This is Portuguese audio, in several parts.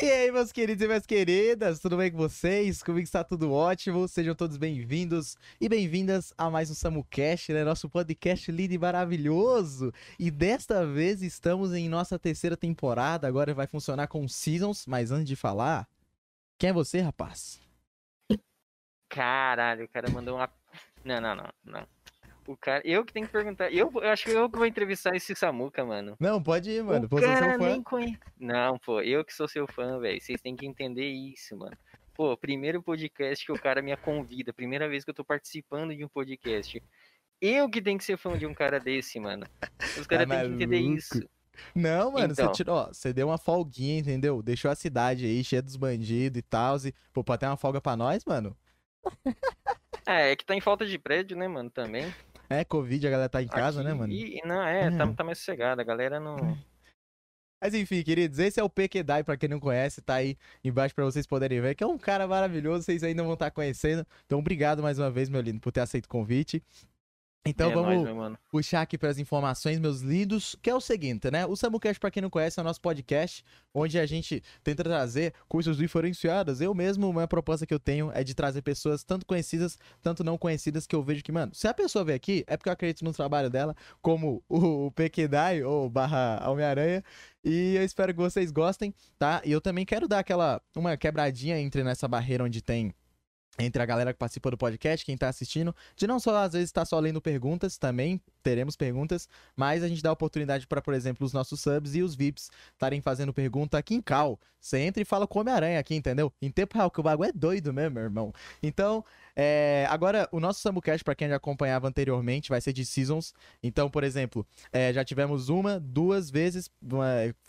E aí, meus queridos e minhas queridas, tudo bem com vocês? Comigo está tudo ótimo. Sejam todos bem-vindos e bem-vindas a mais um SamuCast, né? Nosso podcast lindo e maravilhoso. E desta vez estamos em nossa terceira temporada. Agora vai funcionar com seasons, mas antes de falar, quem é você, rapaz? Caralho, o cara mandou uma. Não, não, não, não. O cara, eu que tenho que perguntar. Eu, eu acho que eu que vou entrevistar esse Samuca, mano. Não, pode ir, mano. O Pô, sou cara seu fã. nem conhece. Não, pô, eu que sou seu fã, velho. Vocês têm que entender isso, mano. Pô, primeiro podcast que o cara me convida, primeira vez que eu tô participando de um podcast. Eu que tenho que ser fã de um cara desse, mano. Os caras Tá têm que entender isso. Não, mano, você Então. tirou, ó, você deu uma folguinha, entendeu? Deixou a cidade aí cheia dos bandidos e tal. E, pô, pode ter uma folga pra nós, mano? É, é que tá em falta de prédio, né, mano, também. É, Covid, a galera tá em casa, né, Aqui, mano? E, não, é, tá, É. tá mais sossegado. A galera não. Mas enfim, queridos, esse é o PQDAI, pra quem não conhece, tá aí embaixo pra vocês poderem ver, que é um cara maravilhoso, vocês ainda vão estar conhecendo. Então, obrigado mais uma vez, meu lindo, por ter aceito o convite. Então, é vamos nóis, puxar aqui para as informações, meus lindos, que é o seguinte, né? O SamuCast, pra quem não conhece, é o nosso podcast, onde a gente tenta trazer coisas diferenciadas. Eu mesmo, uma proposta que eu tenho é de trazer pessoas tanto conhecidas, tanto não conhecidas, que eu vejo que, mano, se a pessoa veio aqui, é porque eu acredito no trabalho dela, como o, o Pequedai ou barra Homem-Aranha, e eu espero que vocês gostem, tá? E eu também quero dar aquela, uma quebradinha entre nessa barreira onde tem entre a galera que participa do podcast, quem tá assistindo, de não só às vezes estar só lendo perguntas, também teremos perguntas, mas a gente dá oportunidade para, por exemplo, os nossos subs e os VIPs estarem fazendo pergunta aqui em cal. Você entra e fala com Homem-Aranha aqui, entendeu? Em tempo real, que o bagulho é doido mesmo, meu irmão. Então, é, agora, o nosso SamuCast, para quem já acompanhava anteriormente, vai ser de seasons. Então, por exemplo, é, já tivemos uma, duas vezes,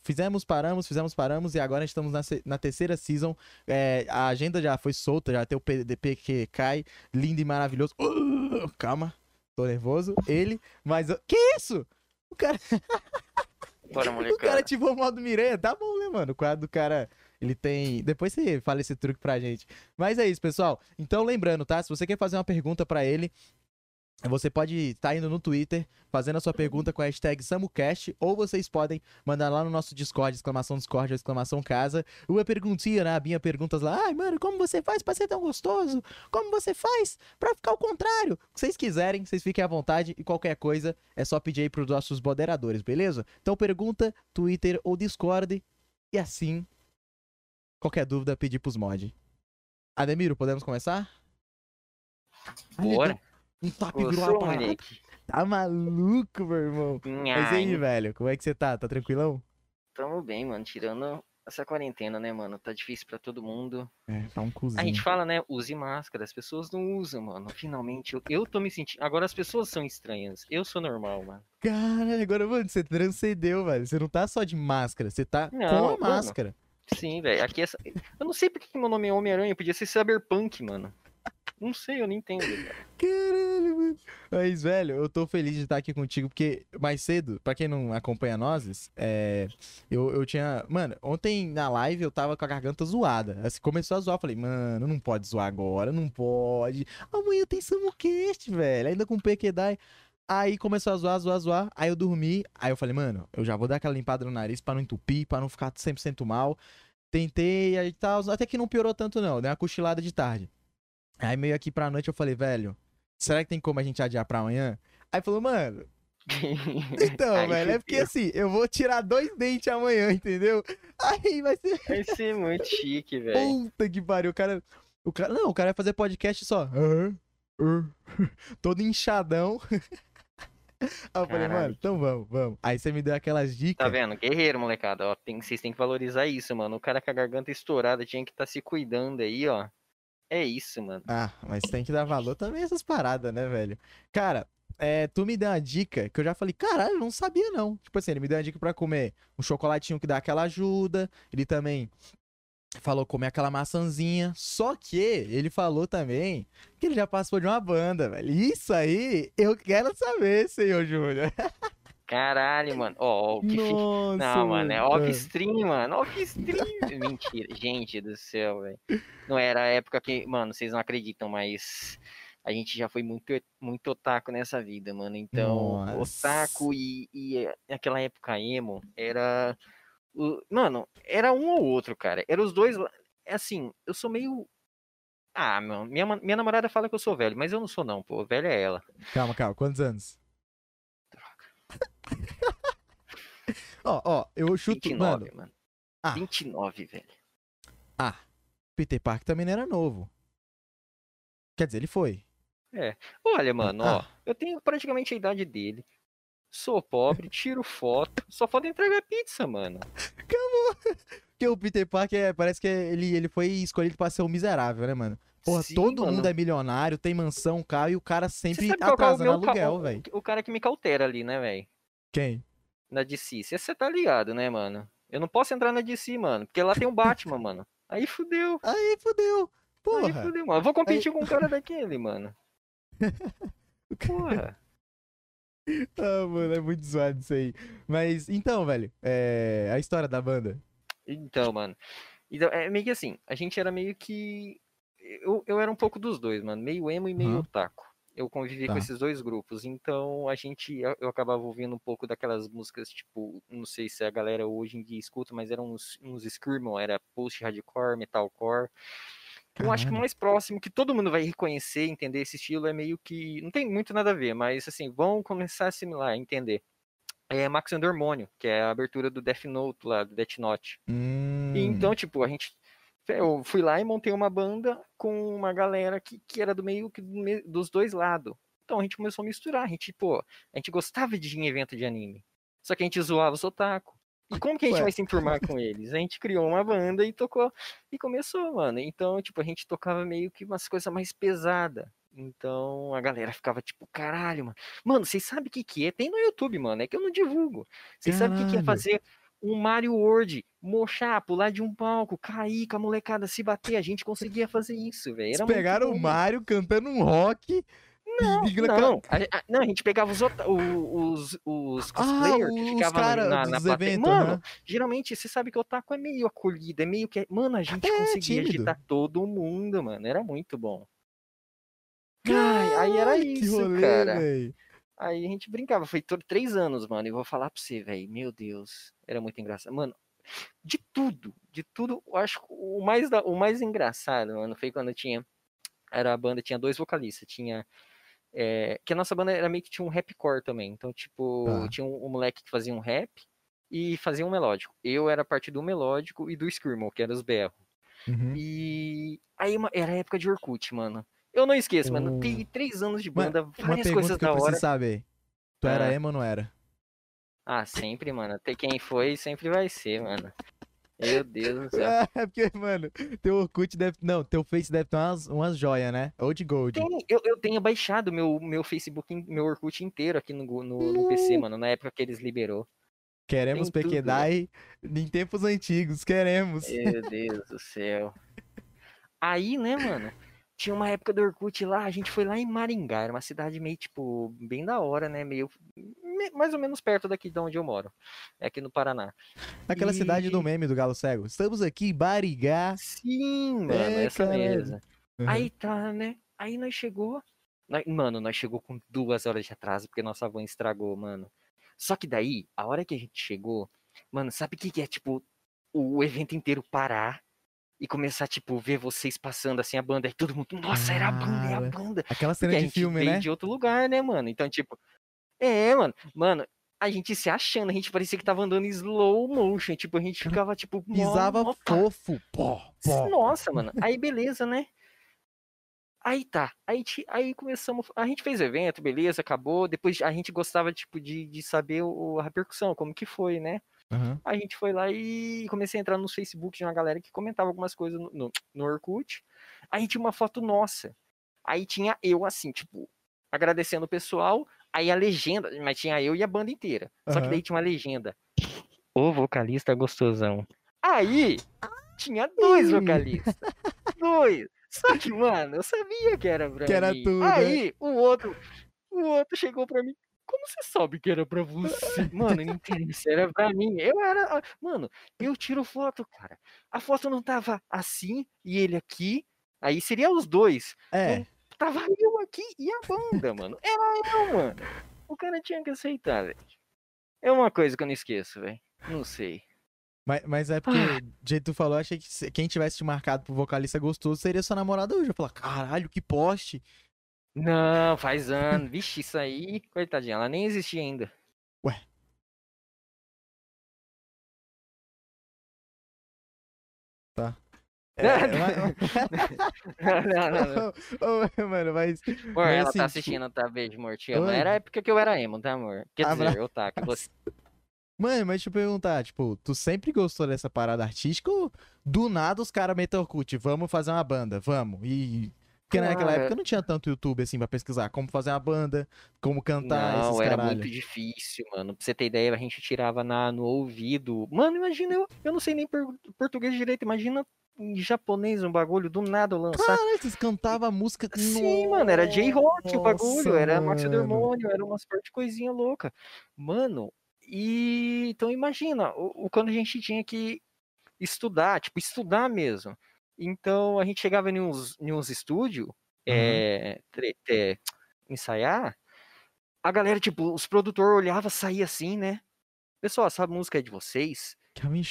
fizemos, paramos, fizemos, paramos, e agora estamos na, na terceira season. É, a agenda já foi solta, já tem o PDP que cai, lindo e maravilhoso. Uh, calma, tô nervoso. Ele, mas. Que isso? O cara, Bora, o cara ativou o modo Miranha, tá bom, né, mano? O quadro do cara, ele tem. Depois você fala esse truque pra gente. Mas é isso, pessoal. Então, lembrando, tá? Se você quer fazer uma pergunta pra ele. Você pode estar indo no Twitter, fazendo a sua pergunta com a hashtag SamuCast, ou vocês podem mandar lá no nosso Discord, exclamação Discord, exclamação casa, uma perguntinha na abinha perguntas lá, ai mano, como você faz pra ser tão gostoso? Como você faz pra ficar ao contrário? O que vocês quiserem, vocês fiquem à vontade e qualquer coisa é só pedir aí pros nossos moderadores, beleza? Então pergunta, Twitter ou Discord, e assim, qualquer dúvida, pedir pros mod. Ademiro, podemos começar? Bora. Um top virou uma parada. moleque. Tá maluco, meu irmão. Mas e aí, velho, como é que você tá? Tá tranquilão? Tamo bem, mano. Tirando essa quarentena, né, mano? Tá difícil pra todo mundo. É, tá um cozinho. A gente fala, né? Use máscara. As pessoas não usam, mano. Finalmente, eu, eu tô me sentindo. Agora as pessoas são estranhas. Eu sou normal, mano. Cara, agora, mano, você transcendeu, velho. Você não tá só de máscara, você tá Não, com a mano. máscara. Sim, velho. Aqui essa. Eu não sei porque que meu nome é Homem-Aranha. Podia ser Cyberpunk, mano. Não sei, eu não entendo. Cara. Caralho, mano. Mas, velho, eu tô feliz de estar aqui contigo, porque mais cedo, pra quem não acompanha nós, é, eu, eu tinha. Mano, ontem na live eu tava com a garganta zoada. Assim, começou a zoar, falei, mano, não pode zoar agora, não pode. Amanhã tem SamuCast, velho. Ainda com PQDai. Aí começou a zoar, zoar, zoar. Aí eu dormi. Aí eu falei, mano, eu já vou dar aquela limpada no nariz pra não entupir, pra não ficar 100% mal. Tentei aí tal, até que não piorou tanto não, dei uma cochilada de tarde. Aí meio aqui pra noite eu falei, velho, será que tem como a gente adiar pra amanhã? Aí falou, mano, então, Aí velho, é porque assim, eu vou tirar dois dentes amanhã, entendeu? Aí vai ser. Vai ser muito chique, velho. Puta que pariu, o cara. O cara. Não, o cara vai fazer podcast só. Todo inchadão. Aí eu falei, Caralho. mano, então vamos, vamos. Aí você me deu aquelas dicas. Tá vendo? Guerreiro, molecada. Ó, tem, vocês têm que valorizar isso, mano. O cara com a garganta estourada tinha que estar se cuidando aí, ó. É isso, mano. Ah, mas tem que dar valor também essas paradas, né, velho? Cara, é, tu me deu uma dica que eu já falei, caralho, eu não sabia não. Tipo assim, ele me deu uma dica pra comer um chocolatinho que dá aquela ajuda. Ele também falou comer aquela maçãzinha. Só que ele falou também que ele já participou de uma banda, velho. Isso aí eu quero saber, senhor Júnior. Caralho, mano. Ó, ó, que fi... Nossa, Não, mano, é off-stream, mano. Off-stream. Mentira. Gente do céu, velho. Não era a época que. Mano, vocês não acreditam, mas. A gente já foi muito, muito otaku nessa vida, mano. Então, Nossa. otaku e, e aquela época emo era O- Mano, era um ou outro, cara. Era os dois. É assim, eu sou meio. Ah, meu, minha, minha namorada fala que eu sou velho, mas eu não sou, não, pô. Velha é ela. Calma, calma. Quantos anos? Ó, ó, eu chuto, 29, mano. mano. Ah. 29, velho. Ah, Peter Parker também não era novo. Quer dizer, ele foi. Olha, mano, ó. Ah. Eu tenho praticamente a idade dele. Sou pobre, tiro foto. Só falta entregar pizza, mano. Porque o Peter Parker é- parece que ele, ele foi escolhido pra ser um miserável, né, mano? Porra, Sim, todo mano. mundo é milionário, tem mansão, carro e o cara sempre é o atrasando meu ca- aluguel, o- velho. O cara que me cautera ali, né, velho? Quem? Na DC. Você tá ligado, né, mano? Eu não posso entrar na DC, mano. Porque lá tem o Batman, mano. Aí fudeu. Aí fudeu. Aí Porra. fudeu, mano. Eu vou competir com um cara daquele, mano. Porra. Ah, mano, é muito zoado isso aí. Mas, então, velho, é... a história da banda. Então, mano. Então, é meio que assim, a gente era meio que. Eu, eu era um pouco dos dois, mano. Meio emo e meio Aham. otaku. Eu convivi Tá. com esses dois grupos. Então a gente. Eu, acabava ouvindo um pouco daquelas músicas, tipo, não sei se a galera hoje em dia escuta, mas eram uns, uns Screamo, era post-hardcore, metalcore. Eu acho que o mais próximo que todo mundo vai reconhecer, entender esse estilo é meio que. Não tem muito nada a ver, mas assim, vão começar a assimilar, entender. É Max and Hormônio, que é a abertura do Death Note lá, do Death Note. Hum, E então, tipo, a gente. Eu fui lá e montei uma banda com uma galera que, que era do meio que dos dois lados. Então a gente começou a misturar. A gente, pô, a gente gostava de ir em evento de anime. Só que a gente zoava os otaku. E como que a gente Ué. vai se enturmar com eles? A gente criou uma banda e tocou. E começou, mano. Então, tipo, a gente tocava meio que umas coisas mais pesadas. Então a galera ficava tipo, caralho, mano. Mano, vocês sabem o que, que é? Tem no YouTube, mano. É que eu não divulgo. Vocês sabem o que, que é fazer um Mario World, mochar, pular de um palco, cair com a molecada, se bater. A gente conseguia fazer isso, velho. Pegaram o. Mario cantando um rock. Não, não, a, a- não, a gente pegava os, os, os Ah, cosplayers que os ficavam na, na plateia. eventos, Mano, né? geralmente, você sabe que o otaku é meio acolhido, é meio que. Mano, a gente É, conseguia tímido. agitar todo mundo, mano. Era muito bom. Ai, aí era que isso, rolê, cara. véi. Aí a gente brincava, foi todo três anos, mano. E vou falar pra você, velho. Meu Deus, era muito engraçado. Mano, de tudo, de tudo, eu acho que o mais, da- o mais engraçado, mano, foi quando tinha. Era a banda, tinha dois vocalistas. Tinha. é, que a nossa banda era meio que tinha um rapcore também. Então, tipo, Tá. tinha um, um moleque que fazia um rap e fazia um melódico. Eu era parte do melódico e do Screamo, que era os berros. Uhum. E aí era a época de Orkut, mano. Eu não esqueço, mano. Tem três anos de Uma- banda, Uma várias pergunta coisas que eu da hora. preciso saber. Tu era Ah. emo ou não era? Ah, sempre, mano. Até quem foi, sempre vai ser, mano. Meu Deus do céu. É porque, mano, teu Orkut deve. Não, teu Face deve ter umas, umas joias, né? Old Gold. Tem, eu, eu tenho baixado meu, meu Facebook, meu Orkut inteiro aqui no, no, no PC, mano, na época que eles liberou. Queremos tem tudo, Pequedai em tempos antigos, queremos. Meu Deus do céu. Aí, né, mano, tinha uma época do Orkut lá, a gente foi lá em Maringá, era uma cidade meio, tipo, bem da hora, né, meio, me- mais ou menos perto daqui de onde eu moro, é aqui no Paraná. Aquela cidade do E- meme do Galo Cego. Estamos aqui em Barigá. Sim, mano, É, essa caralho. mesmo. Uhum. Aí tá, né? Aí nós chegou. nós- mano, nós chegou com duas horas de atraso porque nossa van estragou, mano. Só que daí, a hora que a gente chegou, mano, sabe o que, que é, tipo, o evento inteiro parar e começar, tipo, ver vocês passando assim a banda. Aí todo mundo, nossa, era a banda, é a Cara, banda. Aquela Porque cena a de filme, né? de outro lugar, né, mano? Então, tipo, é, mano, mano, a gente se achando, a gente parecia que tava andando em slow motion, tipo, a gente ficava, tipo, Pisava mó fofo. Pó, pó. nossa, mano. Aí beleza, né? Aí tá. Aí, aí começamos. A gente fez o evento, beleza, acabou. Depois a gente gostava, tipo, de, de saber o, a repercussão, como que foi, né? Aham. A gente foi lá e comecei a entrar no Facebook de uma galera que comentava algumas coisas no, no, no Orkut. Aí tinha uma foto nossa. Aí tinha eu, assim, tipo, agradecendo o pessoal. Aí a legenda, mas tinha eu e a banda inteira. Só que daí tinha uma legenda. O vocalista gostosão. Aí tinha dois Ih. vocalistas. Dois. Só que, mano, eu sabia que era pra Que era mim. tu, né? Aí o outro, o outro chegou pra mim. Como você sabe que era pra você? Mano, não interessa, era pra mim. Eu era. ah, Mano, eu tiro foto, cara. A foto não tava assim e ele aqui. Aí seria os dois. É. Tava eu aqui e a banda, mano. Era eu, mano. O cara tinha que aceitar, velho. É uma coisa que eu não esqueço, velho. Não sei. Mas, mas é porque, Ah. do jeito que tu falou, eu achei que quem tivesse te marcado pro vocalista gostoso seria sua namorada hoje. Eu falei, caralho, que poste. Não, faz ano. Vixe, isso aí, coitadinha, ela nem existia ainda. É, não, não, não. mas- Ô, mano, mas. Amor, mas ela assim, tá tipo, assistindo, tá? Beijo, amor. Te amo. Era a época que eu era emo, tá, amor? Quer Abra- dizer, eu tá, que você... Mano, mas deixa eu perguntar, tipo, tu sempre gostou dessa parada artística ou do nada os caras metem Orkut, vamos fazer uma banda, vamos. E. Porque naquela Cara- época não tinha tanto YouTube assim pra pesquisar como fazer uma banda, como cantar, Não, esses era caralho. muito difícil, mano. Pra você ter ideia, a gente tirava na, no ouvido. Mano, imagina, eu, eu não sei nem português direito. Imagina em japonês um bagulho, do nada eu lançar. Caralho, vocês cantavam música. Sim, mano, era J-Rock o bagulho, era Max mano. Hormônio, era umas de coisinha louca. Mano, e então imagina, o, o- quando a gente tinha que estudar, tipo, estudar mesmo. Então a gente chegava em uns, em uns estúdios, é, tre- é, ensaiar, a galera, tipo, os produtores olhavam, saía assim, né? Pessoal, essa música é de vocês?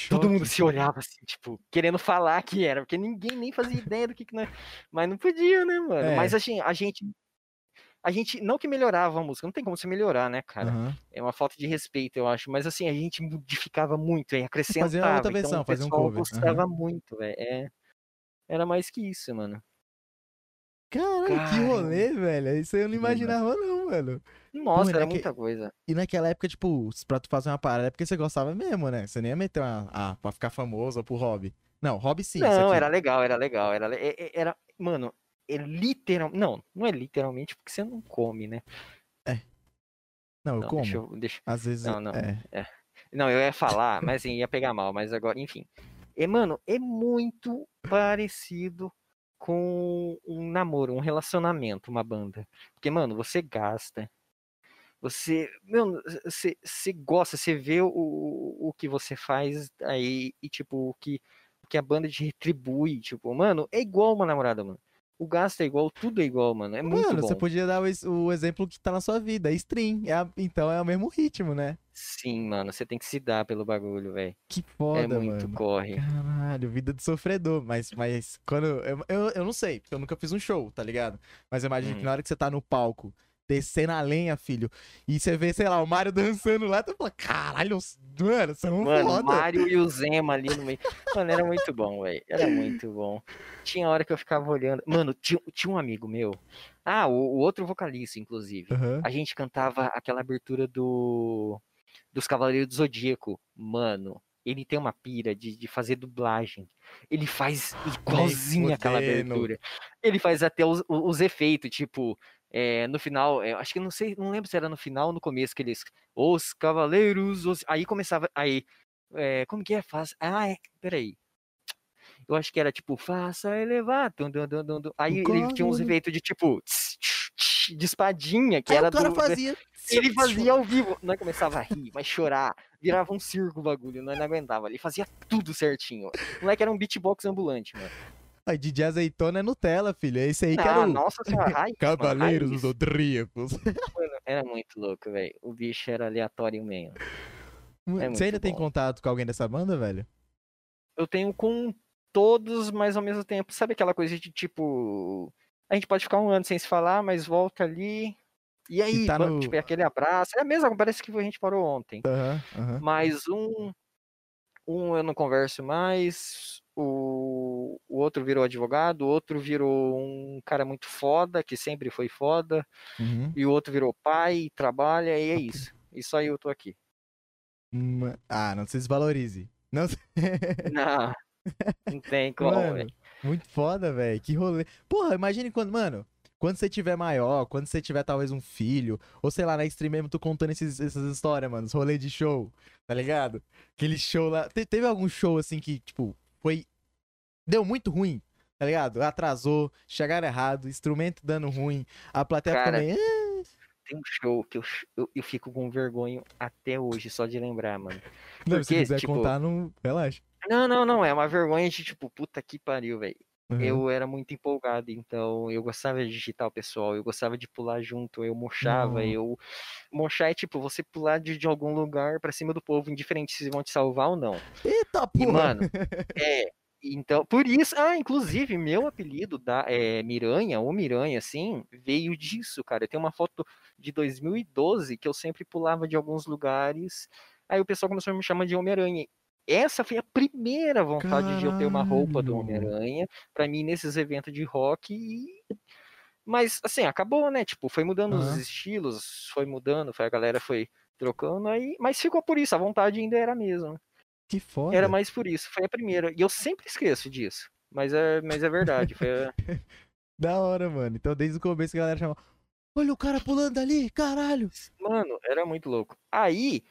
Todo mundo se olhava assim, tipo, querendo falar que era, porque ninguém nem fazia ideia do que que nós... Mas não podia, né, mano? É. Mas assim, a gente... A gente, não que melhorava a música, não tem como você melhorar, né, cara? Aham. É uma falta de respeito, eu acho. Mas assim, a gente modificava muito, aí acrescentava. Fazia outra então versão, o fazia um cover, gostava muito, velho. É... Era mais que isso, mano. Caralho, que Caramba. rolê, velho. Isso aí eu não imaginava, não, mano. Nossa, Mano, era é que- muita coisa. E naquela época, tipo, pra tu fazer uma parada é porque você gostava mesmo, né? Você nem ia meter uma. Ah, pra ficar famoso ou pro hobby. Não, hobby sim. não, era legal, era legal. Era, é- é- era mano, é literal. Não, não é literalmente porque você não come, né? Não, eu Não, como. deixa eu. Deixa... Às vezes. Não, não. É. Não, eu ia falar, mas assim, ia pegar mal, mas agora, enfim. É, mano, é muito parecido com um namoro, um relacionamento, uma banda. Porque, mano, você gasta. Você, meu, você, você gosta, você vê o, o que você faz aí e, tipo, o que, o que a banda te retribui. Tipo, mano, é igual uma namorada, mano. O gasto é igual, tudo é igual, mano. É muito Mano, bom. você podia dar o, o exemplo que tá na sua vida. É stream. É a- então é o mesmo ritmo, né? Sim, mano, você tem que se dar pelo bagulho, velho. Que É foda, muito mano. corre. Caralho, vida de sofredor. Mas, mas quando. Eu, eu, eu não sei, porque eu nunca fiz um show, tá ligado? Mas eu imagino que Hum. na hora que você tá no palco, descendo a lenha, filho, e você vê, sei lá, o Mário dançando lá, tu fala, caralho, mano, você é um Mano, o foda. Mário e o Zema ali no meio. Mano, era muito bom, velho. Era muito bom. Tinha hora que eu ficava olhando. Mano, tinha, tinha um amigo meu. Ah, o, o outro vocalista, inclusive. Aham. A gente cantava aquela abertura do dos Cavaleiros do Zodíaco. Mano, ele tem uma pira de, de fazer dublagem. Ele faz igualzinho aquela abertura. Ele faz até os, os efeitos, tipo, é, no final, é, acho que não sei, não lembro se era no final ou no começo que eles. Os Cavaleiros. os-" Aí começava. Aí. é, como que é? Faz. Ah, é. Peraí. Eu acho que era tipo, faça elevar. Dum, dum, dum, dum, dum. Aí ele tinha uns efeitos de tipo. tss, tss, tss, De espadinha, que Aí era o cara do, fazia. ele fazia ao vivo. Nós começava a rir, mas chorar. Virava um circo o bagulho, nós não aguentava. Ele fazia tudo certinho. O moleque era um beatbox ambulante, mano. Aí, DJ Azeitona é Nutella, filho. É esse aí que Ah, era o nossa senhora, raiz, mano, Cavaleiros raiz. dos Zodíacos. Mano, Era muito louco, velho. O bicho era aleatório mesmo. Você muito ainda tem bom. contato com alguém dessa banda, velho? Eu tenho com todos, mas ao mesmo tempo. Sabe aquela coisa de tipo. A gente pode ficar um ano sem se falar, mas volta ali. E aí, tá ba- no- tipo, é aquele abraço. É a mesma, parece que a gente parou ontem. Aham. Mas um, um eu não converso mais, o, o outro virou advogado, o outro virou um cara muito foda, que sempre foi foda, uhum. e o outro virou pai, trabalha, e é isso. E só eu tô aqui. Hum, Ah, não se desvalorize. Não se- Não, não tem como, velho. muito foda, velho. Que rolê. Porra, imagine quando, mano, quando você tiver maior, quando você tiver talvez um filho, ou sei lá, na stream mesmo, tu contando esses- essas histórias, mano, os rolês de show, tá ligado? Aquele show lá. Te- teve algum show assim que, tipo, foi. Deu muito ruim, tá ligado? Atrasou, chegaram errado, instrumento dando ruim, a plateia Cara, meio. "Ah". Tem um show que eu, eu, eu fico com vergonha até hoje, só de lembrar, mano. Não, se porque, quiser tipo, contar, não. Relaxa. Não, não, não, é uma vergonha de tipo, puta que pariu, velho. Uhum. eu era muito empolgado, então eu gostava de digitar o pessoal, eu gostava de pular junto, eu mochava, Nossa. eu. Mochar é tipo você pular de, de algum lugar pra cima do povo, indiferente se vão te salvar ou não. Eita, E, porra! mano, é. Então, por isso, ah, inclusive, meu apelido da é, Miranha, ou Miranha, assim, veio disso, cara. Eu tenho uma foto de 2012 que eu sempre pulava de alguns lugares, aí o pessoal começou a me chamar de Homem-Aranha. Essa foi a primeira vontade de eu ter uma roupa do. Homem-Aranha pra mim nesses eventos de rock e mas assim, acabou, né? Tipo, foi mudando os Aham. estilos, foi mudando, foi a galera foi trocando aí, mas ficou por isso, a vontade ainda era a mesma. Que foda. Era mais por isso, foi a primeira. E eu sempre esqueço disso. Mas é, mas é verdade. Foi a- Da hora, mano. Então, desde o começo a galera chama. Olha o cara pulando ali, caralho. Mano, era muito louco. Aí,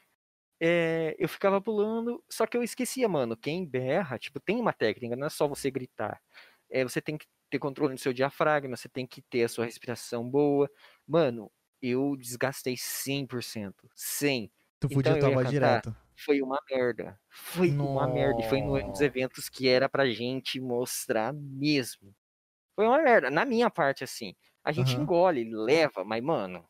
é, eu ficava pulando, só que eu esquecia, mano. Quem berra, tipo, tem uma técnica, não é só você gritar. É, você tem que ter controle do seu diafragma, você tem que ter a sua respiração boa. Mano, eu desgastei 100%. 100%. Tu Então fudia eu tua ia voz cantar. direto. Foi uma merda. Foi uma merda. E foi num dos eventos que era pra gente mostrar mesmo. Foi uma merda. Na minha parte, assim. A gente Aham. engole, leva, mas, mano,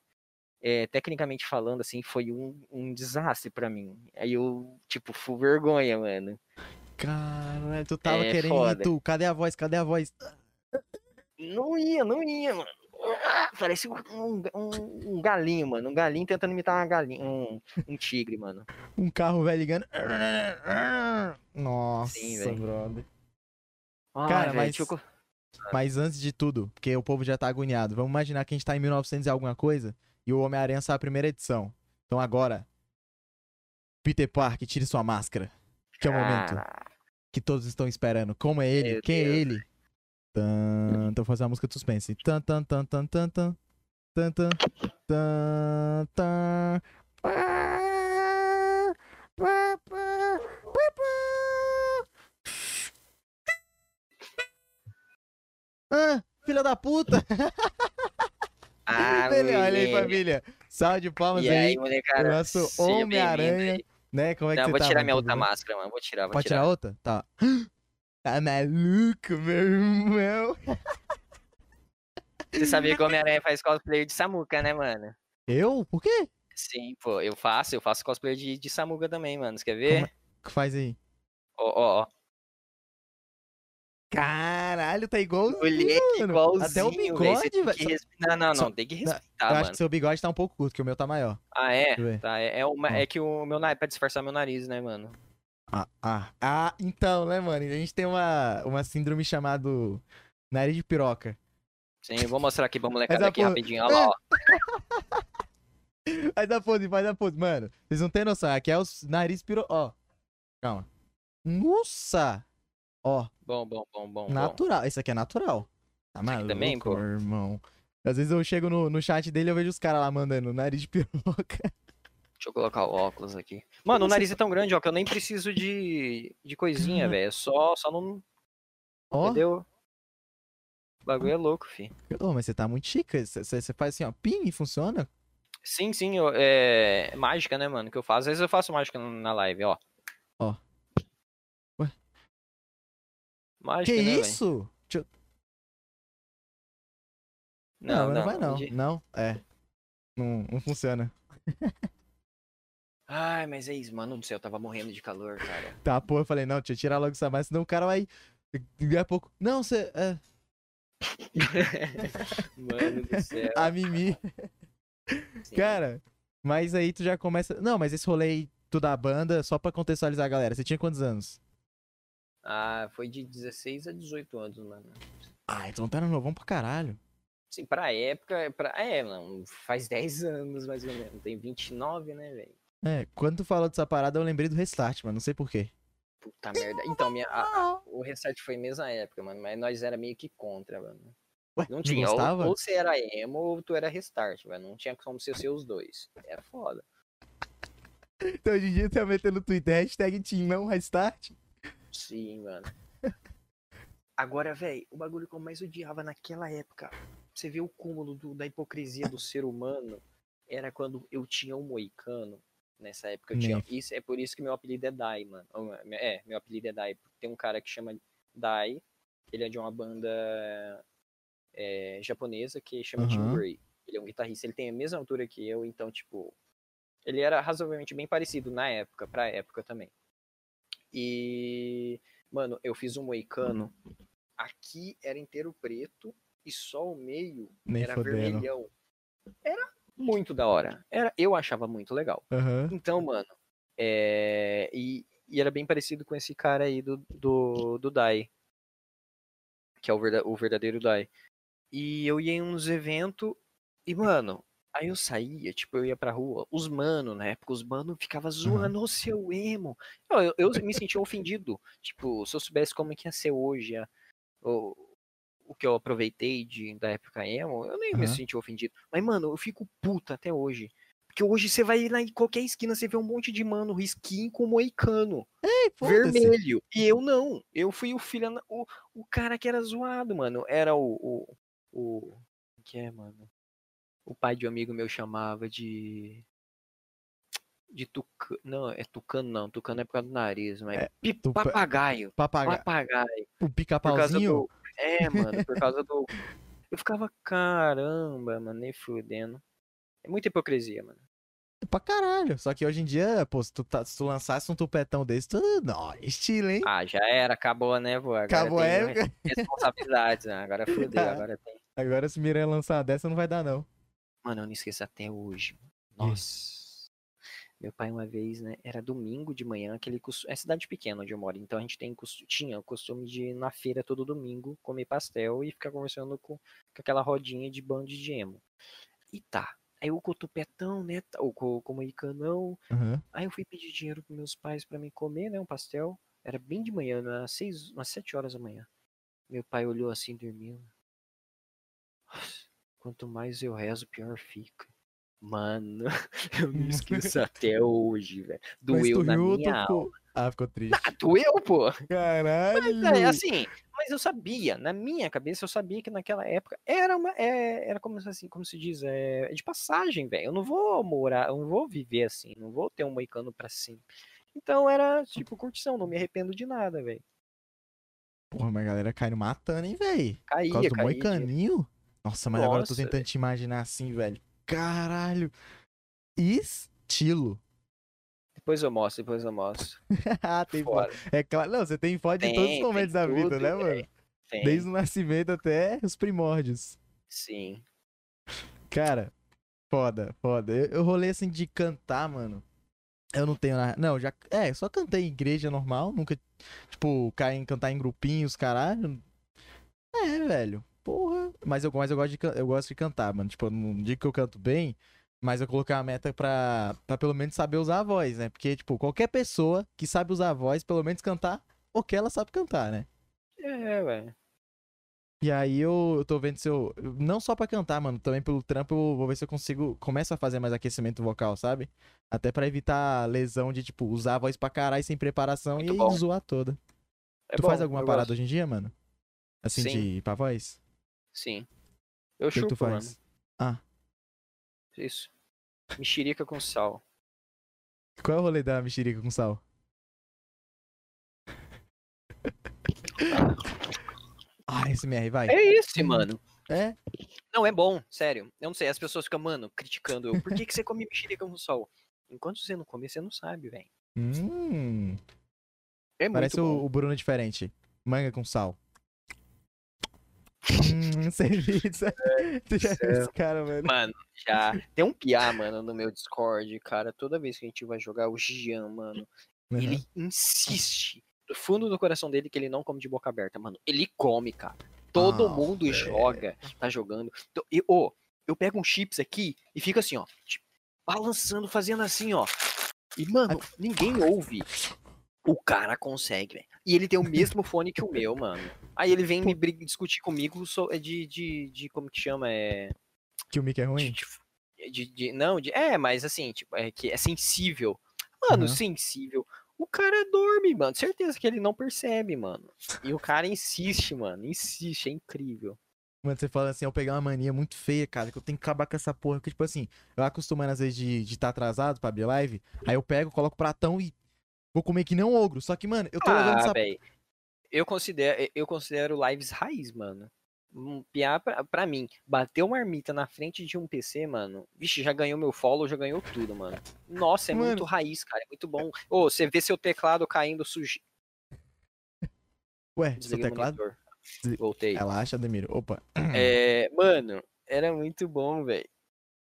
é, tecnicamente falando, assim, foi um, um desastre pra mim. Aí eu, tipo, fui vergonha, mano. Caralho, tu tava É querendo ir foda. tu. Cadê a voz? Cadê a voz? Não ia, não ia, mano. Parece um, um, um- galinho, mano. Um galinho tentando imitar uma galinha. Um, um tigre, mano. Um carro velho ligando. Nossa, Sim, brother. Ai, Cara, velho, mas- co- Mas antes de tudo, porque o povo já tá agoniado, vamos imaginar que a gente tá em 1900 e alguma coisa e o Homem-Aranha saiu a primeira edição. Então agora, Peter Parker, tire sua máscara. Que é o momento que todos estão esperando. Como é ele? Meu Quem é Deus. ele? Tan, então vou fazer uma música de suspense. Tan, tan, tan, tan, tan, tan. Tan, tan, tan, tan. Ah, filha da puta! Ah, Olha aí, família. Salve de palmas E aí, aí, molecada? o nosso Homem-Aranha. né? Como é que Não, vou tá? tirar minha outra bem? máscara, mano. Vou tirar, vou Pode tirar tirar. outra? Tá. Tá maluco, meu irmão? Você sabia que o Homem-Aranha faz cosplay de Samuca, né, mano? Eu? Por quê? Sim, pô, eu faço, eu faço cosplay de, de Samuca também, mano. Você quer ver? O que faz aí? Ó, ó, ó. Caralho, tá igual. Moleque, mano. igualzinho, Até o bigode, velho. res- Não, não, não, tem que eu respeitar, acho mano. que seu bigode tá um pouco curto, que o meu tá maior. Ah, é? Eu. Tá, é, é, uma- Ó. é que o meu nariz, pra disfarçar meu nariz, né, mano? Ah, ah, ah, então, né, mano? A gente tem uma, uma síndrome chamada nariz de piroca. Sim, eu vou mostrar aqui pra molecada aqui porra- rapidinho. Olha lá, ó. Faz a pose, faz a pose. Mano, vocês não têm noção. Aqui é o nariz piro... Ó, calma. Nossa! Ó, Bom, bom, bom, bom. bom. natural. Esse aqui é natural. Tá maluco, também, pô? irmão. Às vezes eu chego no, no chat dele e eu vejo os caras lá mandando nariz de piroca. Deixa eu colocar o óculos aqui. Mano, o nariz é tão grande, ó, que eu nem preciso de, de coisinha, velho. É só, só não. Ó, Entendeu? O bagulho é louco, fi. Ô, mas você tá muito chique. Você faz assim, ó, pim e funciona? Sim, sim, eu- é mágica, né, mano, que eu faço. Às vezes eu faço mágica na live, ó. Ó. Mágica, que né, isso? Eu- Não, não, não, vai não. Não, é. Não, não funciona. Ai, mas é isso, mano do céu, eu tava morrendo de calor, cara. Tá, pô, eu falei, não, deixa eu tirar logo essa máscara, senão o cara vai. Daqui a pouco. Não, você. É, Mano do céu. a Mimi. sim. Cara, mas aí tu já começa. Não, mas esse rolê aí, tu da banda, só pra contextualizar a galera, você tinha quantos anos? Ah, foi de 16 a 18 anos, mano. Ah, então tá no novão pra caralho. Sim, pra época, pra... é, não, faz 10 anos mais ou menos. Tem 29, né, velho? É, quando tu falou dessa parada, eu lembrei do restart, mano. Não sei porquê. Puta merda. Então, minha, a- a- o Restart foi mesma época, mano, mas nós era meio que contra, mano. Ué, Não tinha, ou, gostava? ou você era emo ou tu era Restart, velho. Não tinha como ser, os dois. Era foda. Então hoje em dia tu tá metendo no Twitter hashtag Team não restart. Sim, mano. Agora, velho, o bagulho que eu mais odiava naquela época, você vê o cúmulo do- da hipocrisia do ser humano, era quando eu tinha um moicano. Nessa época eu tinha. Isso, é por isso que meu apelido é Dai, mano. Ou, É, meu apelido é Dai. Tem um cara que chama Dai. Ele é de uma banda é, japonesa que chama Aham. Tim Gray. Ele é um guitarrista, ele tem a mesma altura que eu, então, tipo, ele era razoavelmente bem parecido na época, pra época também. E, mano, eu fiz um moicano. Aqui era inteiro preto e só o meio Nem era fodendo. vermelhão. Era muito da hora. Era, eu achava muito legal. Aham. Então, mano, é, e, e era bem parecido com esse cara aí do, do, do Dai. Que é o, verda- o verdadeiro Dai. E eu ia em uns eventos e, mano, aí eu saía, tipo, eu ia pra rua, os mano, na época, os mano ficava zoando o seu emo. Eu, eu, eu me sentia ofendido. Tipo, se eu soubesse como é que ia ser hoje a- o, o que eu aproveitei de, da época emo, eu nem me Aham. senti ofendido. Mas, mano, eu fico puta até hoje. Porque hoje você vai lá em qualquer esquina, você vê um monte de mano risquinho com moicano. Ei, foda-se. vermelho. E eu não. Eu fui o filho. O, o cara que era zoado, mano. Era o. O. o que é, mano? O pai de um amigo meu chamava de. De tucano. Não, é tucano não. Tucano é por causa do nariz, mas. É, tupa- Papagaio. Papagaio. Papagaio. O pica-pauzinho. do. É, mano, por causa do. Eu ficava, caramba, mano, nem fudendo. É muita hipocrisia, mano. Pra caralho. Só que hoje em dia, pô, se tu, tá- se tu lançasse um tupetão desse, tu. Não, estilo, hein? Ah, já era, acabou, né, vô? Agora Acabou a época. responsabilidades, né? Agora fudeu, agora tem. Agora se Miranha lançar dessa, não vai dar, não. Mano, eu não esqueço até hoje. Ih. Nossa. Meu pai uma vez, né? Era domingo de manhã, aquele costume. É cidade pequena onde eu moro, então a gente tem tinha o costume de ir na feira todo domingo, comer pastel e ficar conversando com, com aquela rodinha de band de emo. E tá. Aí o tupetão, né? tá- Ou com, com o moicanão. Aham. Aí eu fui pedir dinheiro pros meus pais pra mim comer, né? Um pastel. Era bem de manhã, né, às seis, umas sete horas da manhã. Meu pai olhou assim, dormindo. Nossa, Quanto mais eu rezo, pior fica. Mano, eu não esqueço até hoje, velho. Mas Doeu na riu, minha alma. ficou- Ah, ficou triste. Ah, doeu, pô. Caralho. É, assim, mas eu sabia, na minha cabeça, eu sabia que naquela época era uma. é, era como se- assim, como se diz, é, é de passagem, velho. Eu não vou morar, eu não vou viver assim, não vou ter um moicano pra sempre. Então era tipo curtição, não me arrependo de nada, velho. Porra, mas a galera caindo matando, hein, velho? Por Caía, causa do caía. moicaninho? Nossa, mas agora eu tô Nossa, tentando te imaginar assim, velho. Caralho. Estilo. Depois eu mostro, depois eu mostro. Ah, tem foto. Fora. É claro. Não, você tem foto de todos os momentos da vida, tudo, né, velho. mano? Tem, Desde o nascimento até os primórdios. sim. Cara, foda, foda. Eu, eu rolei assim de cantar, mano. Eu não tenho. na- Não, já. É, só cantei em igreja normal. Nunca, tipo, caí em cantar em grupinhos, caralho. É, velho. Mas eu, mas eu, gosto de, eu gosto de cantar, mano. Tipo, eu não digo que eu canto bem, mas eu coloquei a meta pra, pra pelo menos saber usar a voz, né? Porque, tipo, qualquer pessoa que sabe usar a voz, pelo menos cantar, o que ela sabe cantar, né? É, velho. E aí eu, eu tô vendo se eu. Não só pra cantar, mano. Também pelo trampo eu vou ver se eu consigo. Começo a fazer mais aquecimento vocal, sabe? Até pra evitar lesão de, tipo, usar a voz pra caralho sem preparação Muito e bom. zoar toda. É tu bom, faz alguma parada gosto. hoje em dia, mano? Assim, Sim. de pra voz? Sim. Eu que tu chupo, mano. faz? Ah, Isso. Mexerica com sal. qual é o rolê da mexerica com sal? Ah, SMR, vai. É esse, mano. É? Não, é bom, sério. Eu não sei, as pessoas ficam, mano, criticando eu. Por que, que você come mexerica com sal? Enquanto você não comer, você não sabe, velho. Hum. É Parece o Bruno diferente. Manga com sal. Hum, serviço. Tu já viu esse cara, mano? Mano, já. Tem um piá, mano, no meu Discord, cara. Toda vez que a gente vai jogar o Gian, mano, Uhum. ele insiste do fundo do coração dele que ele não come de boca aberta, mano. Ele come, cara. Todo Ah, mundo joga, tá jogando. E, ô, eu pego um chips aqui e fica assim, ó. tipo, balançando, fazendo assim, ó. E, mano, ninguém ouve. O cara consegue, velho. E ele tem o mesmo fone que o meu, mano. Aí ele vem me briga- discutir comigo so- de, de, de. Como que chama? É. Que o Mickey é ruim? De, de- de- não, de, é, mas assim, tipo, é que é sensível. Mano, Aham. sensível. O cara dorme, mano. Certeza que ele não percebe, mano. E o cara insiste, mano. Insiste, é incrível. Mano, você fala assim, eu pegar uma mania muito feia, cara, que eu tenho que acabar com essa porra. Porque, tipo assim, eu acostumando às vezes de estar tá atrasado pra abrir live, aí eu pego, coloco o pratão e vou comer que nem um ogro. Só que, mano, eu tô levando Ah, essa. velho. Eu considero, eu considero lives raiz, mano. Um piar pra, pra mim, bater uma marmita na frente de um PC, mano. Vixe, já ganhou meu follow, já ganhou tudo, mano. Nossa, é Mano. muito raiz, cara. É muito bom. Ô, você vê seu teclado caindo sujo. Ué, seu Desliguei o teclado? Voltei. Relaxa, Ademir. Opa. É, mano, era muito bom, velho.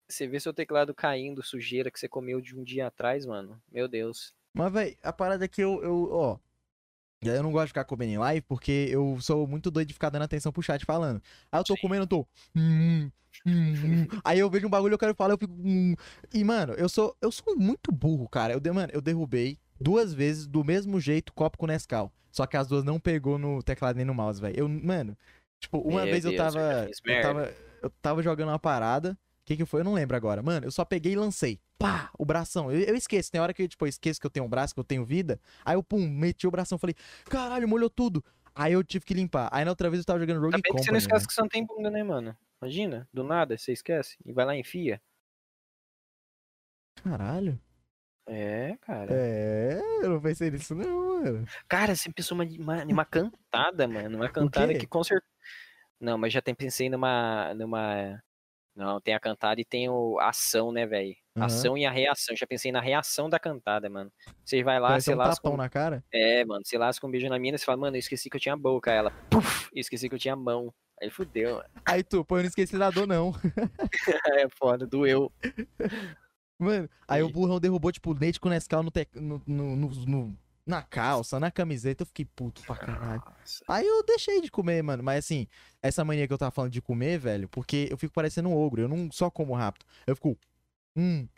Você vê seu teclado caindo, sujeira que você comeu de um dia atrás, mano. Meu Deus. Mas, véi, a parada é que eu, eu, ó. Eu não gosto de ficar comendo em live porque eu sou muito doido de ficar dando atenção pro chat falando. Aí eu tô Sim. comendo, eu tô. hum, hum, hum. Aí eu vejo um bagulho, eu quero falar, eu fico. hum. E, mano, eu sou, eu sou muito burro, cara. Eu, mano, eu derrubei duas vezes do mesmo jeito copo com Nescau. Só que as duas não pegou no teclado nem no mouse, velho. Eu, mano, tipo, uma Meu vez eu Deus, eu tava. Eu tava, eu tava jogando uma parada. O que que foi? Eu não lembro agora. Mano, eu só peguei e lancei. Pá! O bração. Eu, eu esqueço. Tem hora que tipo, eu esqueço que eu tenho um braço, que eu tenho vida. Aí eu, pum, meti o bração. Falei, caralho, molhou tudo. Aí eu tive que limpar. Aí na outra vez eu tava jogando Rogue Ainda bem que você não Company. esquece né? que você não tem bunda, né, mano? Imagina, do nada, você esquece e vai lá e enfia. Caralho. É, cara. É, eu não pensei nisso não, mano. Cara, você pensou uma, uma, numa cantada, mano. Uma cantada que com certeza. Não, mas já tem pensei numa. numa. Não, tem a cantada e tem o a ação, né, velho? Aham. Ação e a reação. Já pensei na reação da cantada, mano. Você vai lá, Parece você um tapão Um... na cara. É, mano, você lasca um beijo na mina, você fala, mano, eu esqueci que eu tinha boca. Aí Ela, puf, esqueci que eu tinha mão. Aí fudeu, mano. Aí tu, pô, eu não esqueci da dor, não. É foda, doeu. Mano, aí o E- burrão derrubou, tipo, leite com Nescau no, tec... no, no, no- no- na calça, na camiseta. Eu fiquei puto pra caralho. Nossa. Aí eu deixei de comer, mano. Mas assim, essa mania que eu tava falando de comer, velho, porque eu fico parecendo um ogro. Eu não só como rápido. Eu fico. Hum.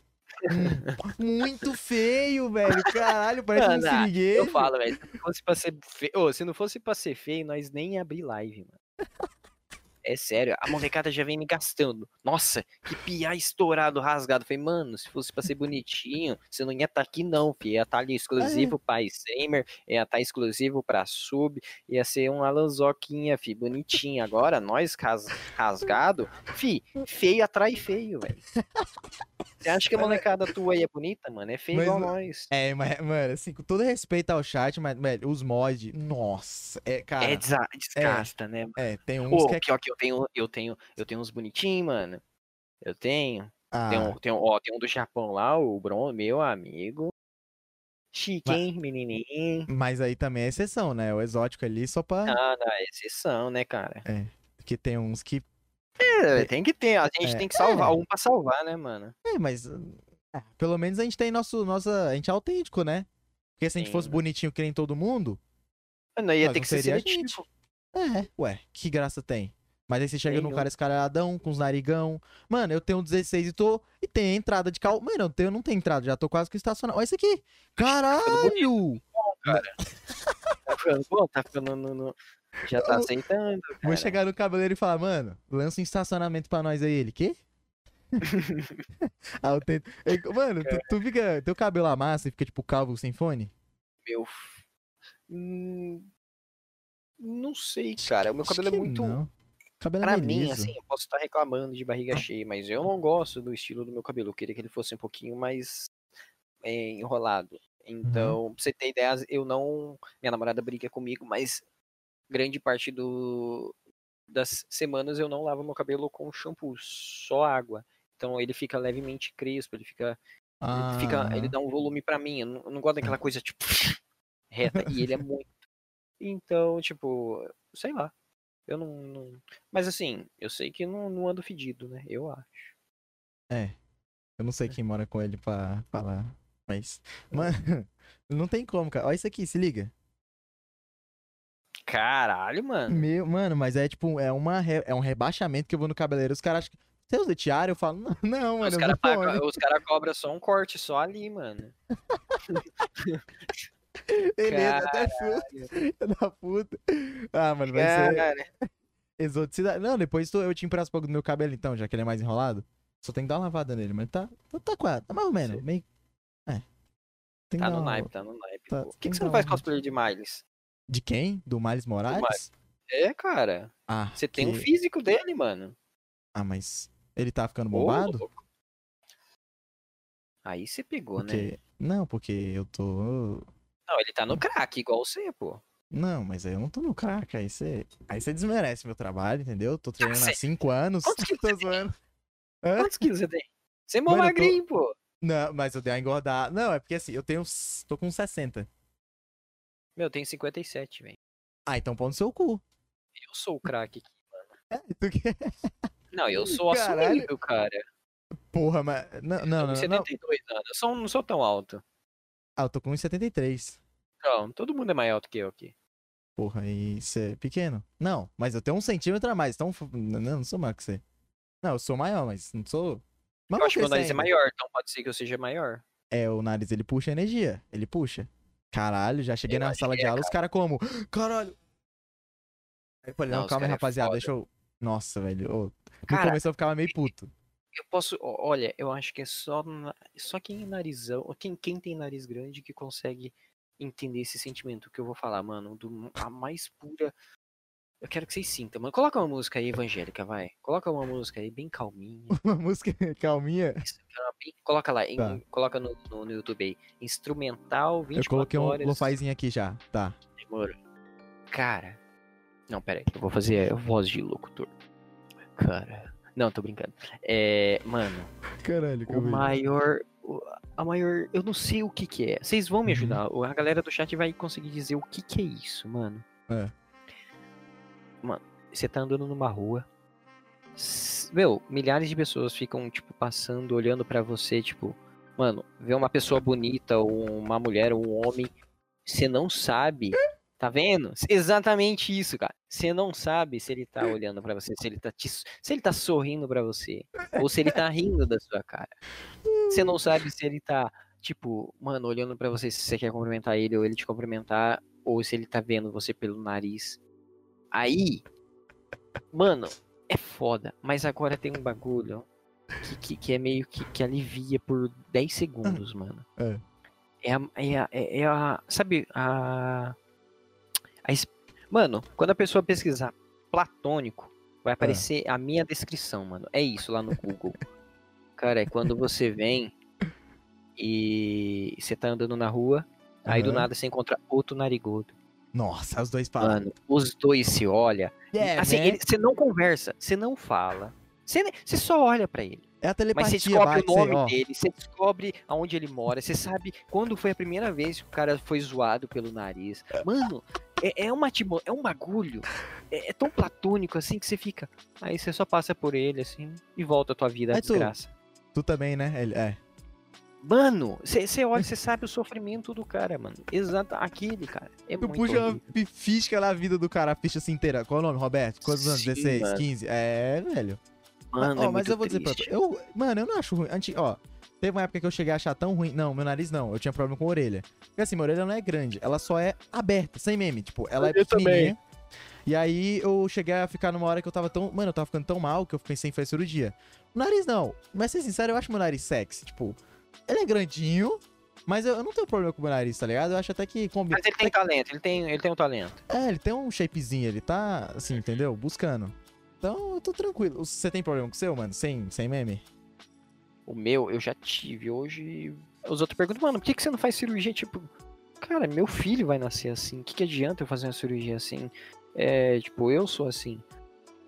hum, muito feio, velho. Caralho, parece um Mano, ah, siriguejo. Eu falo, velho, se não fosse pra ser feio, Ô, se não fosse pra ser feio, nós nem ia abrir live, mano. É sério, a molecada já vem me gastando. Nossa, que piá estourado, rasgado. Falei, mano, se fosse pra ser bonitinho, você não ia estar aqui não, filho. Ia estar ali exclusivo pra Isemer, ia estar exclusivo pra sub, ia ser uma lanzoquinha, fi, bonitinha. Agora, nós ras- rasgado, fi, feio atrai feio, velho. Você acha que a molecada tua aí é bonita, mano? É feio Mas igual nós. É, mas, mano, assim, com todo respeito ao chat, mas, velho, os mods, nossa, é, cara, É desa- desgasta, né? é, tem uns Pô, que é... pior que eu tenho, eu tenho, eu tenho uns bonitinhos, mano. Eu tenho. Ah, Tem um, tem um, ó, tem um do Japão lá, o Bron, meu amigo. Chique, Mas- hein, menininho. mas aí também é exceção, né? O exótico ali só pra... Ah, não, é exceção, né, cara? Porque tem uns que... É, tem que ter, a gente É, tem que salvar é. um pra salvar, né, mano? É, mas... é, pelo menos a gente tem nosso, nossa... A gente é autêntico, né? Porque se a gente Sim, fosse mano. bonitinho que nem todo mundo... Mano, ia Mas ter não que ser seletivo. É, ué, que graça tem? Mas aí você chega Tem, num cara escalhadão, com os narigão. Mano, eu tenho 16 e tô. E tem entrada de carro. Mano, eu, tenho, não tenho entrada, já tô quase que estacionado. Olha isso aqui! Caralho! Tá ficando bom, tá ficando no, no- Já tá aceitando, Vou cara. chegar no cabeleireiro e falar, mano, lança um estacionamento pra nós aí. Ele, quê? ah, tento... Ei, Mano, tu, tu fica. Teu cabelo amassa e fica tipo calvo sem fone? Meu. Hum, Não sei, cara. O meu Acho cabelo é muito. Não. Cabelo é Pra meio mim, assim, eu posso estar reclamando de barriga cheia, mas eu não gosto do estilo do meu cabelo. Eu queria que ele fosse um pouquinho mais é, enrolado. Então, pra você ter ideia, eu não. Minha namorada briga comigo, mas grande parte do, das semanas eu não lavo meu cabelo com shampoo, só água. Então ele fica levemente crespo, ele fica. Ele, fica, ele Ah, dá um volume pra mim. Eu não, eu não gosto daquela coisa, tipo, reta. E ele é muito. Então, tipo, sei lá. Eu não. não- Mas assim, eu sei que não, não ando fedido, né? Eu acho. É. Eu não sei quem mora com ele pra falar. Mas. Mano, não tem como, cara. Olha isso aqui, se liga. Caralho, mano. Meu, mano, mas é tipo, é, uma, re- é um rebaixamento que eu vou no cabeleireiro. Os caras acham que. Você usa tiara? Eu falo, não, não mano. Os caras vou onde?" cara cobram só um corte só ali, mano. Beleza, até. Filho da puta. Ah, mano, vai ser Cara, exoticidade. Não, depois tu- eu te empresto um pouco do meu cabelo então, já que ele é mais enrolado. Só tem que dar uma lavada nele, mas tá, tá, tá quase, tá mais ou menos. Meio... É. Tem tá dar no naipe, tá no naipe. tá-. Por tem que, que que você não faz cosplay de Miles? De quem? Do Miles Morales? É, cara. Ah, Você tem um que- físico dele, mano. Ah, mas ele tá ficando bombado? louco. Aí você pegou, né? Porque... Não, porque eu tô... Não, ele tá no crack, igual você, pô. Não, mas aí eu não tô no crack. Aí você aí você desmerece meu trabalho, entendeu? Tô treinando há Cê- 5 anos. Quantos quilos você tem? Quantos quilos você tem? Você é mó eu tô- magrinho, pô. Não, mas eu dei uma engordada. Não, é porque assim, eu tenho. tô com 60. Meu, eu tenho 57, velho. Ah, então pau no seu cu. Eu sou o craque aqui. É, tu que... Não, eu sou Caralho. assumido, cara. Porra, mas. Não, Eu não, tenho não, não. 72 anos. Eu sou- não sou tão alto. Ah, eu tô com 1,73. Não, todo mundo é mais alto que eu aqui. Porra, e você é pequeno? Não, mas eu tenho um centímetro a mais, então. Não, não sou maior que você. Não, eu sou maior, mas não sou. Mas Eu acho que meu nariz é ainda. maior, então pode ser que eu seja maior. É, o nariz ele puxa energia. Ele puxa. Caralho, já cheguei Eu na sala de é, aula, os caras como. Caralho! Aí eu falei, não, Não, calma aí, cara é rapaziada, foda. deixa eu. Nossa, velho. ô, No Cara, começo eu ficava meio puto. Eu posso. Olha, eu acho que é só, só quem é narizão, quem, quem tem nariz grande que consegue entender esse sentimento que eu vou falar, mano. Do, a mais pura. Eu quero que vocês sintam, mano. Coloca uma música aí evangélica, vai. Coloca uma música aí bem calminha. Uma música calminha. Isso, bem- Coloca lá, em- Tá. coloca no, no, no YouTube aí. Instrumental 24 Eu coloquei um lofazinho aqui já. Tá. Demorou. Cara. Não, pera aí. Eu vou fazer voz de locutor. Cara. Não, tô brincando. É. Mano, Caralho, o maior. A maior. Eu não sei o que que é. Vocês vão me Uhum. ajudar. o- A galera do chat vai conseguir dizer o que que é isso, mano. É. Mano, você tá andando numa rua. Meu, milhares de pessoas ficam, tipo, passando, olhando pra você, tipo. Mano, vê uma pessoa bonita, ou uma mulher, ou um homem. Você não sabe. Tá vendo? Exatamente isso, cara. Você não sabe se ele tá olhando pra você, se ele tá te, se ele tá sorrindo pra você, ou se ele tá rindo da sua cara. Você não sabe se ele tá, tipo, mano, olhando pra você se você quer cumprimentar ele ou ele te cumprimentar, ou se ele tá vendo você pelo nariz. Aí, mano, é foda. Mas agora tem um bagulho que, que, que é meio que, que alivia por 10 segundos, mano. É. É a, é a, é é a- Sabe, a. a mano, quando a pessoa pesquisar platônico, vai aparecer a minha descrição, mano. É isso lá no Google. Cara, é quando você vem e você tá andando na rua, aí do nada você encontra outro narigudo. Nossa, os dois falam. Mano, os dois se olham. É, assim, né? você não conversa, você não fala. Você, você só olha pra ele. É a Mas telepatia, você descobre o nome dele, você descobre aonde ele mora, você sabe quando foi a primeira vez que o cara foi zoado pelo nariz. Mano, é, é uma é um bagulho. É, é tão platônico assim que você fica. Aí você só passa por ele assim e volta a tua vida à Aí tu- desgraça. Tu também, né? Ele, é. Mano, você olha, você sabe o sofrimento do cara, mano. Exato, aquele, cara. É Tu muito puxa uma horrível. fisca na vida do cara, a ficha assim inteira. Qual é o nome, Roberto? Quantos anos? Sim, 16, mano. 15? É, velho. Mano, Ó, é mas muito eu vou dizer pra eu, mano, eu não acho ruim. Anti, ó, teve uma época que eu cheguei a achar tão ruim. Não, meu nariz não, eu tinha problema com a orelha. Porque assim, minha orelha não é grande, ela só é aberta, sem meme. Tipo, ela é Eu também. pequenininha. E aí eu cheguei a ficar numa hora que eu tava tão. Mano, eu tava ficando tão mal que eu pensei em fazer cirurgia. O nariz não. Mas ser sincero, eu acho meu nariz sexy. Tipo, ele é grandinho, mas eu, eu não tenho problema com o nariz, tá ligado? Eu acho até que combina. Mas ele tem talento, ele tem, ele tem um talento. É, ele tem um shapezinho, ele tá, assim, entendeu? Buscando. Então, eu tô tranquilo. Você tem problema com o seu, mano? Sem, sem meme? O meu, eu já tive. Hoje, os outros perguntam, mano, por que, que você não faz cirurgia? Tipo, cara, meu filho vai nascer assim. O que, que adianta eu fazer uma cirurgia assim? É, tipo, eu sou assim.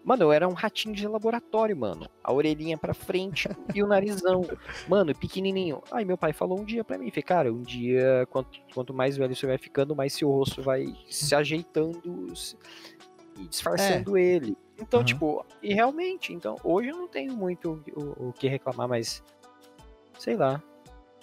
Mano, eu era um ratinho de laboratório, mano. A orelhinha pra frente e o narizão. Mano, pequenininho. Aí meu pai falou um dia pra mim, falei, cara, um dia, quanto, quanto mais velho você vai ficando, mais seu rosto vai se ajeitando se- e disfarçando ele. Então, Aham. tipo, e realmente, então, hoje eu não tenho muito o, o que reclamar, mas sei lá.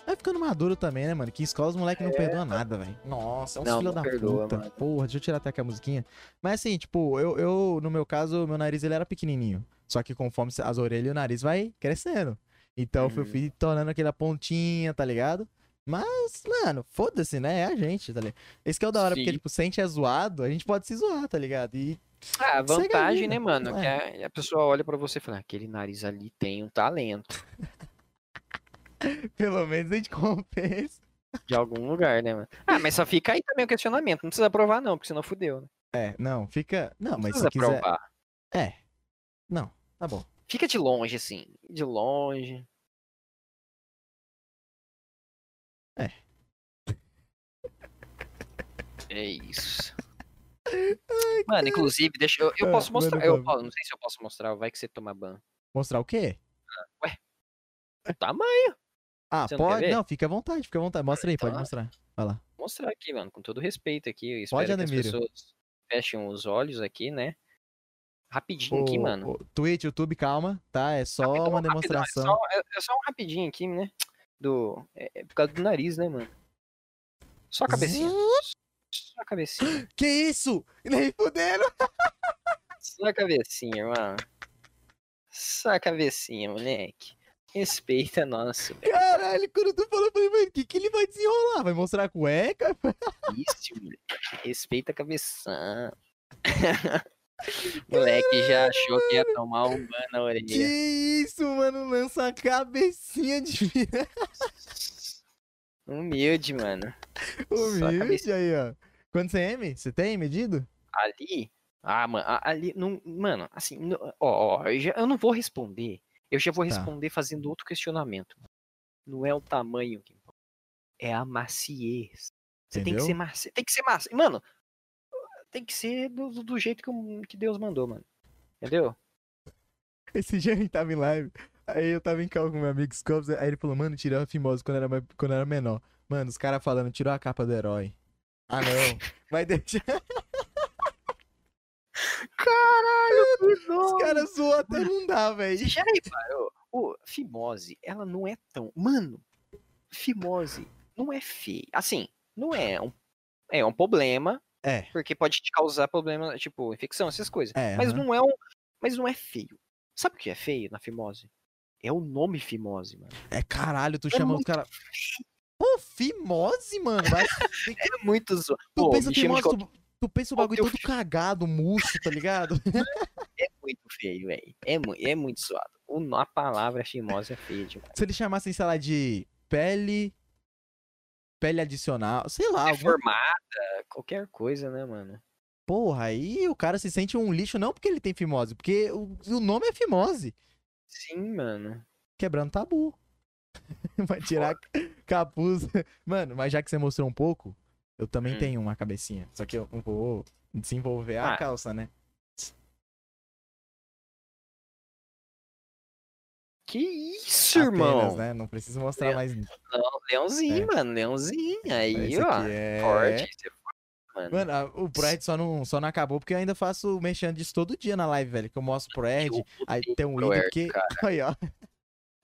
Vai ficando maduro também, né, mano? Que escola os moleques não perdoam nada, velho. Nossa, é uns Não, filho não da perdoa, puta. mano. Porra, deixa eu tirar até aqui a musiquinha. Mas assim, tipo, eu, eu, no meu caso, meu nariz ele era pequenininho. Só que conforme as orelhas e o nariz vai crescendo. Então eu Uhum. fui tornando aquela pontinha, tá ligado? Mas, mano, foda-se, né? É a gente, tá ligado? Esse que é o da hora, porque, Sim. tipo, se a gente é zoado, a gente pode se zoar, tá ligado? E Ah, a vantagem, né, mano? Que é. a, a pessoa olha pra você e fala, aquele nariz ali tem um talento pelo menos a gente compensa. de algum lugar, né, mano? Ah, mas só fica aí também o questionamento. Não precisa provar, não, porque senão fudeu, né? É, não, fica. Não, Não mas precisa se quiser. provar. É. Não, tá bom. Fica de longe, assim. De longe. É. É isso. Mano, inclusive, deixa eu, eu Ah, posso mostrar. Eu, bala. posso- não sei se eu posso mostrar, vai que você toma ban. Mostrar o quê? O tamanho. Ah, Você não pode? ver? Não, fica à vontade, fica à vontade. Mostra aí, pode Então, mostrar. Vai lá. Vou mostrar aqui, mano, com todo respeito aqui. Eu espero Pode, que as pessoas fechem os olhos aqui, né? Rapidinho aqui, mano. ô, Twitch, YouTube, calma, tá? É só Rapidão, uma rapidão, demonstração. É só, é- é só um rapidinho aqui, né? Do, é, é por causa do nariz, né, mano? Só a cabecinha. Só a cabecinha. Que isso? Nem fudendo. Só a cabecinha, mano. Só a cabecinha, moleque. Respeita nosso. Caralho, quando tu falou, eu falei, mano, o que, que ele vai desenrolar? Vai mostrar a cueca? Isso. Respeita a cabeção. moleque já achou que ia tomar um ban na Que orelha. isso, mano? Lança a cabecinha de. Humilde, mano. Humilde aí, ó. Quanto você M? Você tem medido? Ali. Ah, mano, ali. Não, mano, assim. Ó, ó, eu, já- eu não vou responder. Eu já vou Tá. responder fazendo outro questionamento. Não é o tamanho que importa. É a maciez. Você tem que ser macio. Tem que ser macio. Mano, tem que ser do, do- jeito que, que Deus mandou, mano. Entendeu? Esse dia a gente tava em live. Aí eu tava em cal com meu amigo Scopes. Aí ele falou, mano, tirou a fimose quando era, quando era menor. Mano, os caras falando, tirou a capa do herói. Ah, não. Vai deixar. Caralho, que Os caras zoam até não dá, velho. Você já reparou? Ô, fimose, ela não é tão. Mano, fimose não é feia. Assim, não é um. É um problema, É. porque pode te causar problema, tipo, infecção, essas coisas. É, mas não é um. Mas não é feio. Sabe o que é feio na fimose? É o nome fimose, mano. É caralho, tu É chama os caras. Pô, fimose, mano. Vai... É muito zoado. Tu Pô, pensa de fimose, tu, tu pensa o bagulho todo cagado, murcho, tá ligado? É muito feio, velho. É, mu- é muito zoado. O, nó- a palavra fimose é feia demais. Se eles chamassem, sei lá, de pele. Pele adicional, sei lá, alguma Formada, qualquer coisa, né, mano? porra, aí o cara se sente um lixo não porque ele tem fimose, porque o, o nome é fimose. Sim, mano. Quebrando tabu. Vai tirar capuz. Mano, mas já que você mostrou um pouco, eu também Hum. tenho uma cabecinha. Só que eu não vou desenvolver a Ah. calça, né? Que isso, Apenas, irmão? né? Não preciso mostrar Leão. mais. Não, leãozinho, É. mano, leãozinho. Aí, Esse ó. é. Forte. É forte, mano. Mano, a- o Proerd só não, só não acabou porque eu ainda faço mexendo disso todo dia na live, velho. Que eu mostro o Proerd, Eu aí tem um ídolo que. cara. Aí, ó.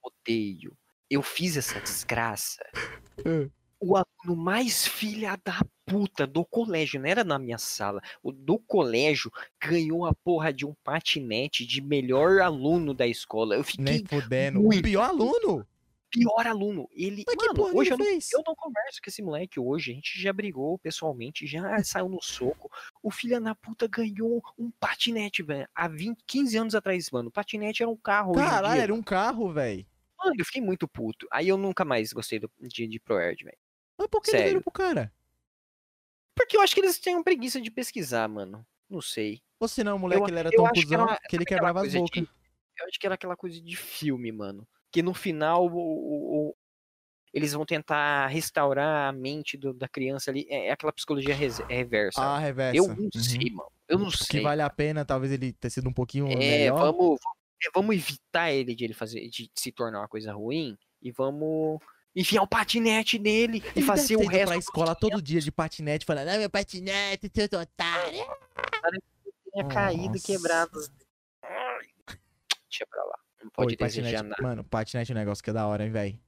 Odeio. Eu fiz essa desgraça. O aluno mais filha da puta do colégio, não era na minha sala. O do colégio ganhou a porra de um patinete de melhor aluno da escola. Eu fiquei Nem fudendo. O muito pior aluno? pior aluno. Ele, Mas que mano, porra hoje ele eu não? Eu não converso com esse moleque hoje. A gente já brigou pessoalmente, já saiu no soco. O filho da puta ganhou um patinete, velho. Há 20, 15 anos atrás, mano. O patinete era um carro. Caralho, era um carro, velho. Mano, eu fiquei muito puto. Aí eu nunca mais gostei do, de, de ProErd, velho. Mas por que ele Sério. pro cara? Porque eu acho que eles têm preguiça de pesquisar, mano. Não sei. Ou se não, o moleque Eu- ele era tão que cuzão era- que ele quebrava as bocas. de- Eu acho que era aquela coisa de filme, mano. Que no final o- o- o- eles vão tentar restaurar a mente do- da criança ali. É, é aquela psicologia res- reversa. Ah, reversa. Eu não Uhum. sei, mano. Eu não Que sei. vale a pena, talvez ele ter sido um pouquinho É, melhor. vamos, é, vamos evitar ele de ele fazer de se tornar uma coisa ruim e vamos enfiar um patinete nele e Ele fazer o resto pra escola todo dia de patinete, falando, ah, meu patinete, seu otário. tenha caído, Nossa. quebrado. Deixa pra lá. Não pode desejar patinete, nada. mano, patinete é um negócio que é da hora, hein, velho.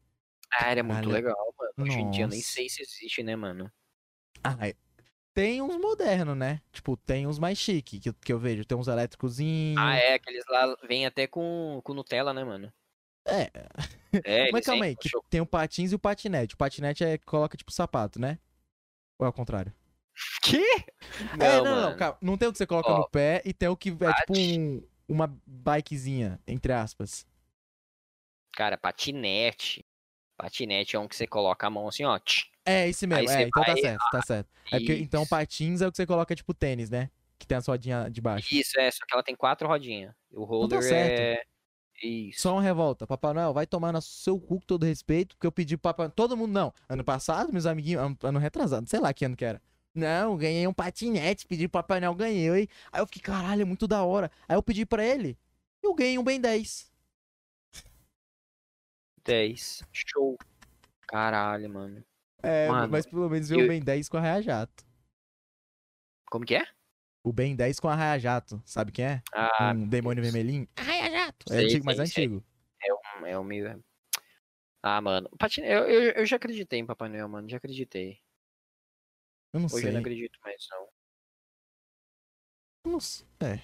Ah, era muito Caralho. legal, mano. Hoje em dia eu nem sei se existe, né, mano? Ah, é- tem uns modernos, né? Tipo, tem uns mais chique que, que eu vejo. Tem uns elétricozinhos. Ah, é, aqueles lá vêm até com, com Nutella, né, mano? É. É, Mas calma aí, que tem o patins e o patinete. O patinete é que coloca tipo sapato, né? Ou é ao contrário? Quê? é, Não, não, não, mano. calma. Não tem o que você coloca no pé e tem o que é tipo pati- um, uma bikezinha, entre aspas. Cara, patinete. Patinete é um que você coloca a mão assim, ó. É, esse mesmo. Aí É, então tá certo, tá certo. É porque, então patins é o que você coloca tipo tênis, né? Que tem a rodinha de baixo. Isso, é, só que ela tem quatro rodinhas. O tá roller certo. é. Isso. Só uma revolta. Papai Noel, vai tomar no seu cu com todo respeito, porque eu pedi pro Papai Todo mundo não. Ano passado, meus amiguinhos, ano, ano retrasado, sei lá que ano que era. Não, ganhei um patinete, pedi pro Papai Noel, ganhei. Aí eu fiquei, caralho, é muito da hora. Aí eu pedi pra ele, eu ganhei um Ben 10. 10. Show. Caralho, mano. É, Mano, mas pelo menos veio o eu- Ben 10 com a Raia Jato. Como que é? O Ben 10 com a Raia Jato, sabe quem é? Ah, um demônio Deus. vermelhinho. Jato. É Sei, antigo, mas sei. antigo. é o meio. Ah, mano. Patine... Eu, eu, eu já acreditei em Papai Noel, mano. Já acreditei. Eu não Hoje sei. eu não acredito mais, não. Eu não sei. É.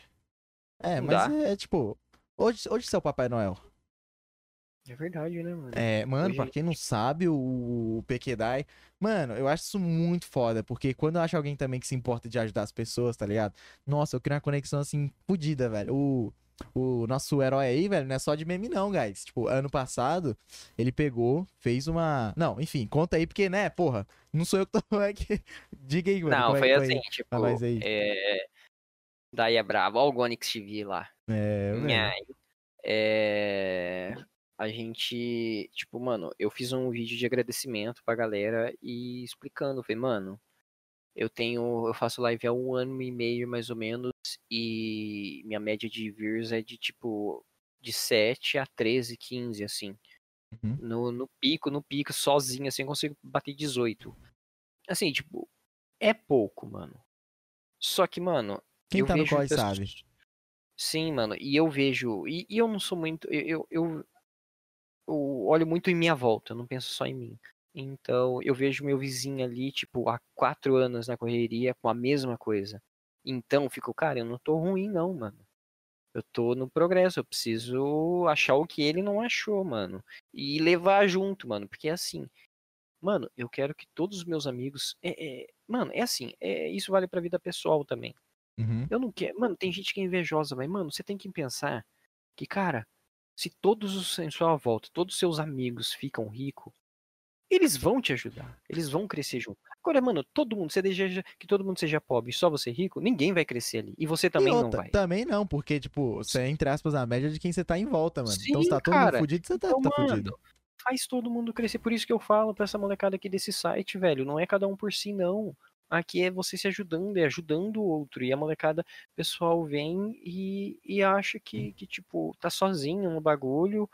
É, Não mas dá. é, tipo. Hoje, hoje você é o Papai Noel. É verdade, né, mano? É, mano, Hoje- pra quem não sabe, o, o Pequedai. Mano, eu acho isso muito foda, porque quando eu acho alguém também que se importa de ajudar as pessoas, tá ligado? Nossa, eu crio uma conexão assim, fodida, velho. O, o nosso herói aí, velho, não é só de meme, não, guys. Tipo, ano passado, ele pegou, fez uma. Não, enfim, conta aí, porque, né, porra, não sou eu que tô. É que... Diga aí, mano. Não, é foi que assim, tipo. Pra nós aí. É... Daí é bravo. Olha o Gonix TV lá. É, velho. É... A gente, tipo, mano, eu fiz um vídeo de agradecimento pra galera e explicando, falei, mano, eu tenho, eu faço live há um ano e meio mais ou menos e minha média de views é de tipo de 7 a 13, 15, assim. Uhum. No, no pico, no pico, sozinho, assim, eu consigo bater 18. Assim, tipo, é pouco, mano. Só que, mano, Quem eu tá no vejo corre pessoas- sabe. Sim, mano, e eu vejo. E, e eu não sou muito. Eu, eu, eu, eu olho muito em minha volta, eu não penso só em mim. Então, eu vejo meu vizinho ali, tipo, há quatro anos na correria com a mesma coisa. Então, eu fico, cara, eu não tô ruim, não, mano. Eu tô no progresso, eu preciso achar o que ele não achou, mano. E levar junto, mano, porque é assim. Mano, eu quero que todos os meus amigos. É, é- mano, é assim, é, isso vale pra vida pessoal também. Uhum. Eu não quero. Mano, tem gente que é invejosa, mas, mano, você tem que pensar que, cara, se todos os em sua volta, todos os seus amigos ficam ricos, eles vão te ajudar. Eles vão crescer junto. Agora, mano, todo mundo, você deseja que todo mundo seja pobre e só você rico, ninguém vai crescer ali. E você também E não outra, vai. Também não, porque, tipo, você é, entre aspas, a média de quem você tá em volta, mano. então Sim, se tá todo mundo cara. fudido, você tá, Então, tá mano, fudido. Faz todo mundo crescer. Por isso que eu falo pra essa molecada aqui desse site, velho. Não é cada um por si, não. Aqui é você se ajudando, é ajudando o outro. E a molecada, o pessoal vem e, e acha que, que, tipo, tá sozinho no bagulho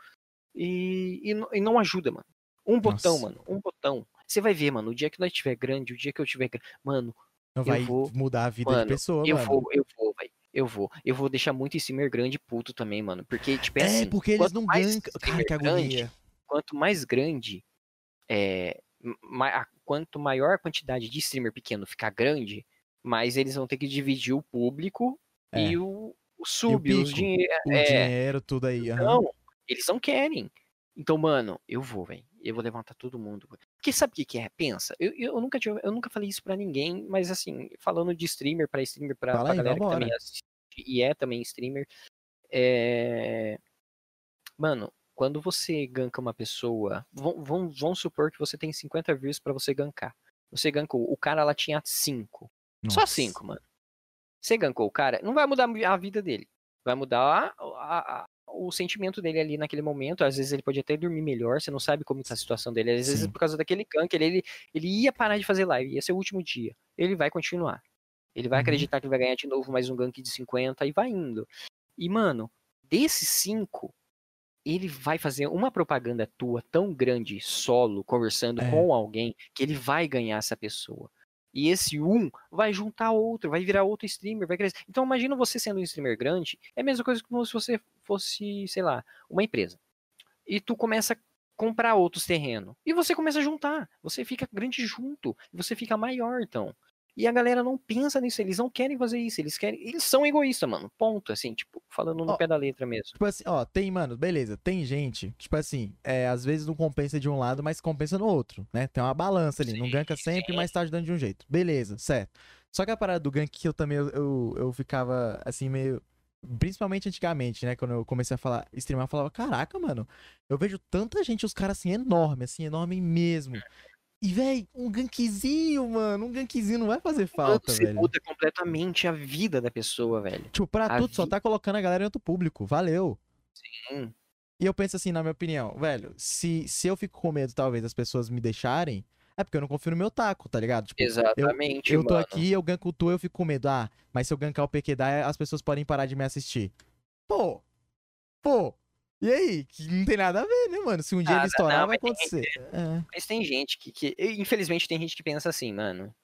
e, e, não- e não ajuda, mano. Um botão, Nossa. mano. Um botão. Você vai ver, mano. O dia que nós tiver grande, o dia que eu tiver grande. Mano, Não vai vou- mudar a vida mano, de pessoa, eu mano. vou, eu vou, velho. Eu vou. Eu vou deixar muito streamer grande puto também, mano. Porque, tipo, é, É, assim, porque eles não ganham. Cara, que grande, agonia. quanto mais grande, é, ma- quanto maior a quantidade de streamer pequeno ficar grande, mais eles vão ter que dividir o público É. e o, o sub, os pico, dinhe- O é, dinheiro, tudo aí. Não, eles não querem. Então, mano, eu vou, velho. Eu vou levantar todo mundo. Porque sabe o que, que é? Pensa, eu, eu, nunca tive- eu nunca falei isso pra ninguém, mas assim, falando de streamer pra streamer, pra, Fala pra aí, galera que também assiste e é também streamer, é... Mano, quando você ganka uma pessoa, vamos, supor que você tem 50 views pra você gankar. Você gankou, o cara lá tinha 5. Só Nossa. 5, mano. Você gankou o cara, não vai mudar a vida dele. Vai mudar a- a- o sentimento dele ali naquele momento. Às vezes ele pode até dormir melhor, você não sabe como tá a situação dele. Às vezes Sim. por causa daquele gank, ele, ele, ia parar de fazer live, ia ser o último dia. Ele vai continuar. Ele vai Uhum. acreditar que vai ganhar de novo mais um gank de 50 e vai indo. E, mano, desses 5, ele vai fazer uma propaganda tua tão grande, solo, conversando É. com alguém, que ele vai ganhar essa pessoa. E esse um vai juntar outro, vai virar outro streamer, vai crescer. Então imagina você sendo um streamer grande, é a mesma coisa que se você fosse, sei lá, uma empresa. E tu começa a comprar outros terrenos. E você começa a juntar. Você fica grande junto. Você fica maior, então. E a galera não pensa nisso, eles não querem fazer isso, eles querem. Eles são egoístas, mano. Ponto, assim, tipo, falando no Ó, pé da letra mesmo. Tipo assim, ó, tem, mano, beleza, tem gente, tipo assim, é, às vezes não compensa de um lado, mas compensa no outro, né? Tem uma balança ali, não Sim, ganka sempre, sim. mas tá ajudando de um jeito. Beleza, certo. Só que a parada do gank que eu também, eu, eu, eu ficava, assim, meio... Principalmente antigamente, né? Quando eu comecei a falar, streamar, eu falava, caraca, mano, eu vejo tanta gente, os caras, assim, enorme, assim, enorme mesmo. E, véi, um gankzinho, mano, um gankzinho não vai fazer falta, Você velho. muda completamente a vida da pessoa, velho. Tipo, pra a tudo, só vi- tá colocando a galera em outro público. Valeu. Sim. E eu penso assim, na minha opinião, velho, se, se eu fico com medo, talvez, das pessoas me deixarem, É porque eu não confio no meu taco, tá ligado? Tipo, Exatamente, eu tô mano. aqui, eu ganko o tu, eu fico com medo. Ah, mas se eu gankar o PQDA, as pessoas podem parar de me assistir. Pô, pô, e aí? Que não tem nada a ver, né, mano? Se um dia Nada, ele estourar, não, vai mas tem acontecer. É. Mas tem gente que, que. Infelizmente, tem gente que pensa assim, mano.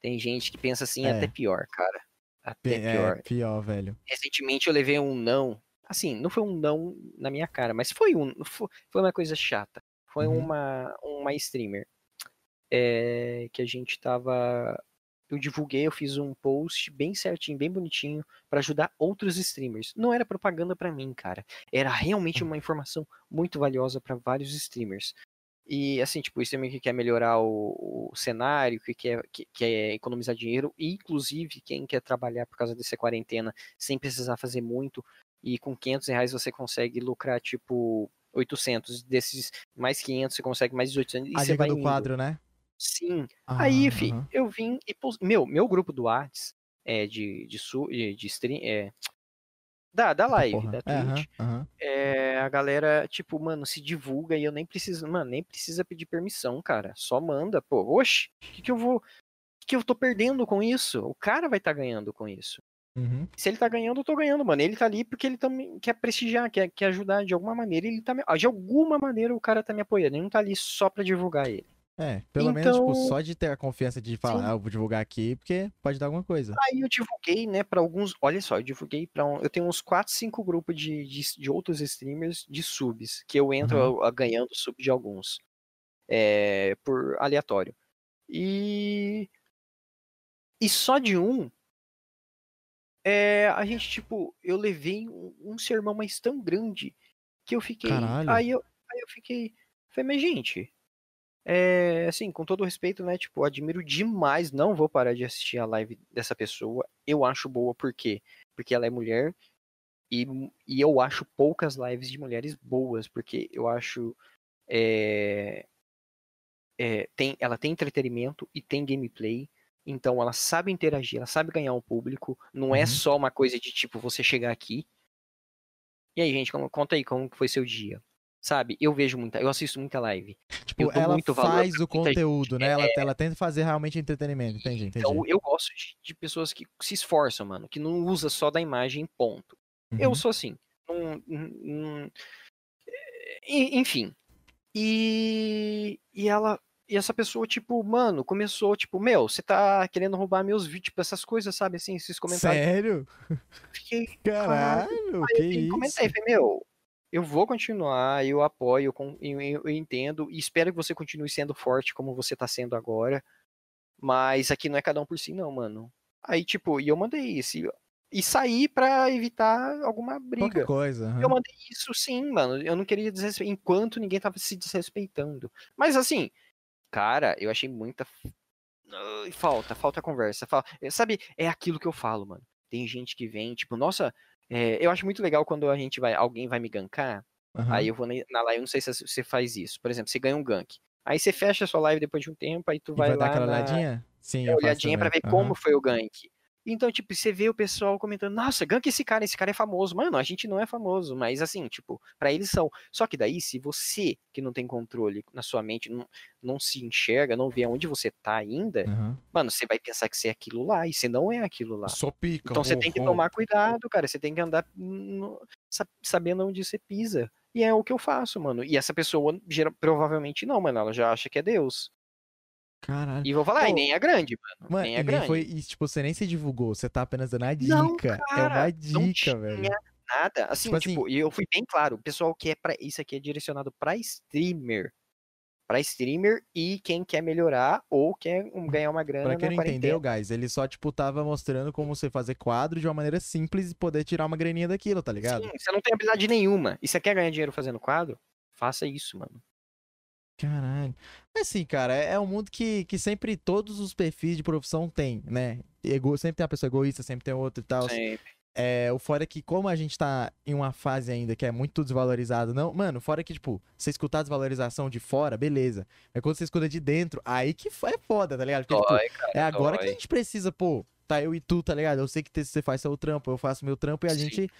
Tem gente que pensa assim É. até pior, cara. Até Pe- pior. É, pior, velho. Recentemente eu levei um não. Assim, não foi um não na minha cara, mas foi um. Foi, foi uma coisa chata. Foi Uhum. uma, uma streamer. é, que a gente tava. Eu divulguei, eu fiz um post bem certinho, bem bonitinho, pra ajudar outros streamers. Não era propaganda pra mim, cara. Era realmente uma informação muito valiosa pra vários streamers. E assim, tipo, o streamer que quer melhorar o, o cenário, que quer, que quer economizar dinheiro, e inclusive quem quer trabalhar por causa dessa quarentena sem precisar fazer muito, e com 500 reais você consegue lucrar, tipo, 800. Desses mais 500 você consegue mais 800. E A você vai do indo. quadro, né? Sim. Ah, Aí, fi, aham. eu vim e pos... meu, meu grupo do Whats é de de, su... de de stream é da, da live, Porra. da Twitch. aham. É, a galera, tipo, mano, se divulga e eu nem preciso, mano, nem precisa pedir permissão, cara. Só manda, pô. Oxe, o que, que eu vou. O que, que eu tô perdendo com isso? O cara vai estar ganhando com isso. Uhum. Se ele tá ganhando, eu tô ganhando, mano. Ele tá ali porque ele também quer prestigiar, quer, quer ajudar de alguma maneira. Ele tá me... De alguma maneira o cara tá me apoiando. Ele não tá ali só pra divulgar ele. É, pelo menos, tipo, Então- só de ter a confiança de falar, Sim. ah, eu vou divulgar aqui, porque pode dar alguma coisa. Aí eu divulguei, né, pra alguns. Olha só, eu divulguei pra. Um, eu tenho uns 4, 5 grupos de, de, de outros streamers de subs, que eu entro a- a ganhando sub de alguns. É, por aleatório. E. E só de um. É, a gente, tipo, eu levei um, um sermão mais tão grande que eu fiquei. Caralho. Aí eu, aí eu fiquei. Falei, mas gente. É, assim, com todo respeito, né? Tipo, admiro demais. Não vou parar de assistir a live dessa pessoa. Eu acho boa, por quê? Porque ela é mulher. E, e eu acho poucas lives de mulheres boas, porque eu acho. é, é, tem, ela tem entretenimento e tem gameplay. Então ela sabe interagir, ela sabe ganhar um público. Não é Uhum. só uma coisa de tipo você chegar aqui. E aí, gente, como- conta aí como foi seu dia. Sabe? Eu vejo muita, eu assisto muita live. Tipo, eu ela faz o conteúdo, né? Ela, ela tenta fazer realmente entretenimento. Entendi, entendi. Então eu gosto de, de pessoas que se esforçam, mano, que não usa só da imagem, ponto. Eu Uhum. sou assim. Não- Enfim. E, e ela. E essa pessoa, tipo, mano, começou, tipo, meu, você tá querendo roubar meus vídeos, tipo, essas coisas, sabe, assim, esses comentários. Sério? Fiquei, Caralho, que Aí eu isso? comentei, falei, meu, eu vou continuar, eu apoio, eu, entendo, e espero que você continue sendo forte como você tá sendo agora. Mas aqui não é cada um por si, não, mano. Aí, tipo, e eu mandei isso. E, e saí pra evitar alguma Qualquer briga. coisa. aham. Eu mandei isso sim, mano. Eu não queria desrespeitar enquanto ninguém tava se desrespeitando. Mas assim, cara, eu achei muita falta, falta conversa. Sabe, é aquilo que eu falo, mano. Tem gente que vem, tipo, nossa, é, eu acho muito legal quando a gente vai, alguém vai me gankar, Aham. aí eu vou na live, não sei se você faz isso. Por exemplo, você ganha um gank. Aí você fecha a sua live depois de um tempo, aí tu E vai, vai dar lá aquela na, olhadinha? Sim, é, olhadinha pra ver Aham. como foi o gank. Então, tipo, você vê o pessoal comentando, nossa, gank esse cara, esse cara é famoso. Mano, a gente não é famoso, mas assim, tipo, pra eles são. Só que daí, se você, que não tem controle na sua mente, não, não se enxerga, não vê aonde você tá ainda, Aham. mano, você vai pensar que você é aquilo lá, e você não é aquilo lá. Só pica. Então você ho, tem que ho. tomar cuidado, cara. Você tem que andar no- sa- sabendo onde você pisa. E é o que eu faço, mano. E essa pessoa, gera- provavelmente não, mano. Ela já acha que é Deus. Caralho. E vou falar, e nem é grande, mano. Mano, nem é nem grande. foi. E, tipo, você nem se divulgou, você tá apenas dando a dica. Não, é cara, uma não dica, velho. tinha nada. Assim, Tipo tipo, assim- e eu fui bem claro. O pessoal que é pra. Isso aqui é direcionado pra streamer. Pra streamer e quem quer melhorar ou quer um- ganhar uma grana Pra quem não entendeu, guys, ele só, tipo, tava mostrando como você fazer quadro de uma maneira simples e poder tirar uma graninha daquilo, tá ligado? Sim, você não tem habilidade nenhuma. E você quer ganhar dinheiro fazendo quadro? Faça isso, mano. Caralho. Mas assim, cara, é, é um mundo que, que sempre todos os perfis de profissão tem, né? Ego, sempre tem uma pessoa egoísta, sempre tem outro e tal. Sempre. É, o fora é que, como a gente tá em uma fase ainda que é muito desvalorizado, não. Mano, fora que, tipo, você escutar a desvalorização de fora, beleza. Mas quando você escuta de dentro, aí que é foda, tá ligado? Porque, tipo, Dói, cara. é agora que a dói. gente precisa, pô, tá eu e tu, tá ligado? Eu sei que você faz seu trampo, eu faço meu trampo e a Sim. gente.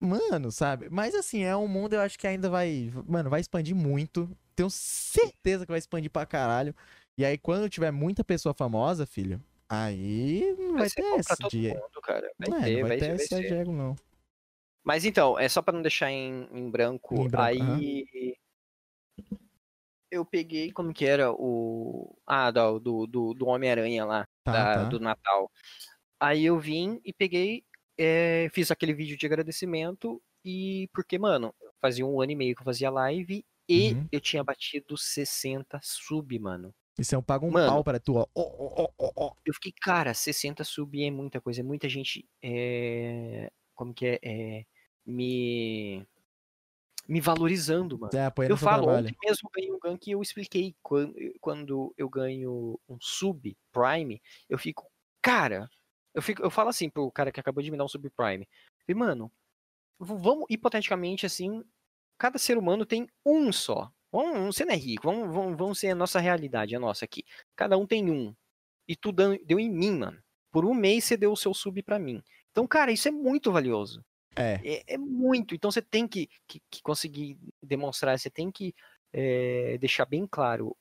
Mano, sabe? Mas assim, é um mundo eu acho que ainda vai. Mano, vai expandir muito. Tenho certeza que vai expandir pra caralho. E aí, quando tiver muita pessoa famosa, filho, aí não vai, ser ter esse dia. mundo, cara. Vai Não, é, ter, não vai vai, ter vai esse. Diego, não. Mas então, é só pra não deixar em, em branco. Em branco, aí eu peguei como que era o. Ah, do, do, do, do Homem-Aranha lá, Tá, da- tá. do Natal. Aí eu vim e peguei, é, fiz aquele vídeo de agradecimento. E porque, mano, fazia um ano e meio que eu fazia live e Uhum. eu tinha batido 60 sub, mano. E você paga um Mano. pau pra tu, ó. Ó, ó, ó, ó, ó. Eu fiquei, cara, 60 sub é muita coisa, é muita gente, é, como que é, é, me, me valorizando, mano. É, Eu falo, trabalho. ontem mesmo eu ganhei um gank e eu expliquei, quando, quando eu ganho um sub prime, eu fico, cara, eu, fico, eu falo assim pro cara que acabou de me dar um sub prime, falei, mano, vamos, hipoteticamente assim, cada ser humano tem um só. Vamos, você não é rico, vamos, vamos, vamos ser a nossa realidade, a nossa aqui. Cada um tem um. E tu deu em mim, mano. Por um mês você deu o seu sub pra mim. Então, cara, isso é muito valioso. É. É, é muito. Então você tem que, que, que conseguir demonstrar, você tem que eh, deixar bem claro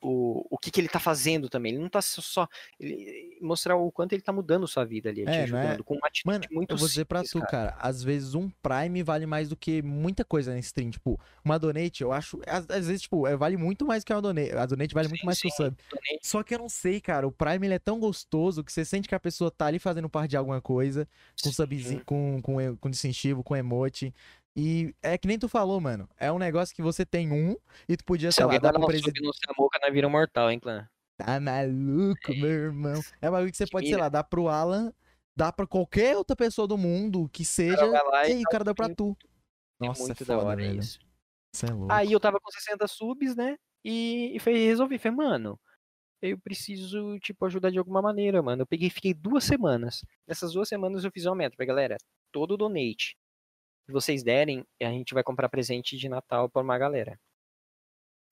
o, o que, que ele tá fazendo também. Ele não tá só- ele- mostrar o quanto ele tá mudando sua vida ali, É, não é? ajudando, com uma atitude Mano, muito eu vou dizer pra simples, tu, cara. cara. Às vezes um Prime vale mais do que muita coisa na stream. Tipo, uma Donate, eu acho. Às, às vezes, tipo, é, vale muito mais que uma Donate. A Donate vale muito Sim, mais que o sim. sub. Donate, Só que eu não sei, cara. O Prime ele é tão gostoso que você sente que a pessoa tá ali fazendo parte de alguma coisa. Com sim. subzinho, com, com, e- com incentivo, com emote. E é que nem tu falou, mano. É um negócio que você tem um e tu podia, Se sei lá, dar pro um presidente. sub no Samuca, nós vira mortal, hein, clã? Tá maluco, meu irmão. É um bagulho que você pode, sei Mira. lá, dar pro Alan, dar pra qualquer outra pessoa do mundo que seja. E e aí o cara um deu pra tu. É Nossa, muito é da foda, hora velho. isso. Você é louco. Aí eu tava com 60 subs, né? E, e foi, resolvi, falei, mano, eu preciso, tipo, ajudar de alguma maneira, mano. Eu peguei e fiquei duas semanas. Nessas duas semanas eu fiz uma meta pra galera. Todo donate que vocês derem, a gente vai comprar presente de Natal pra uma galera.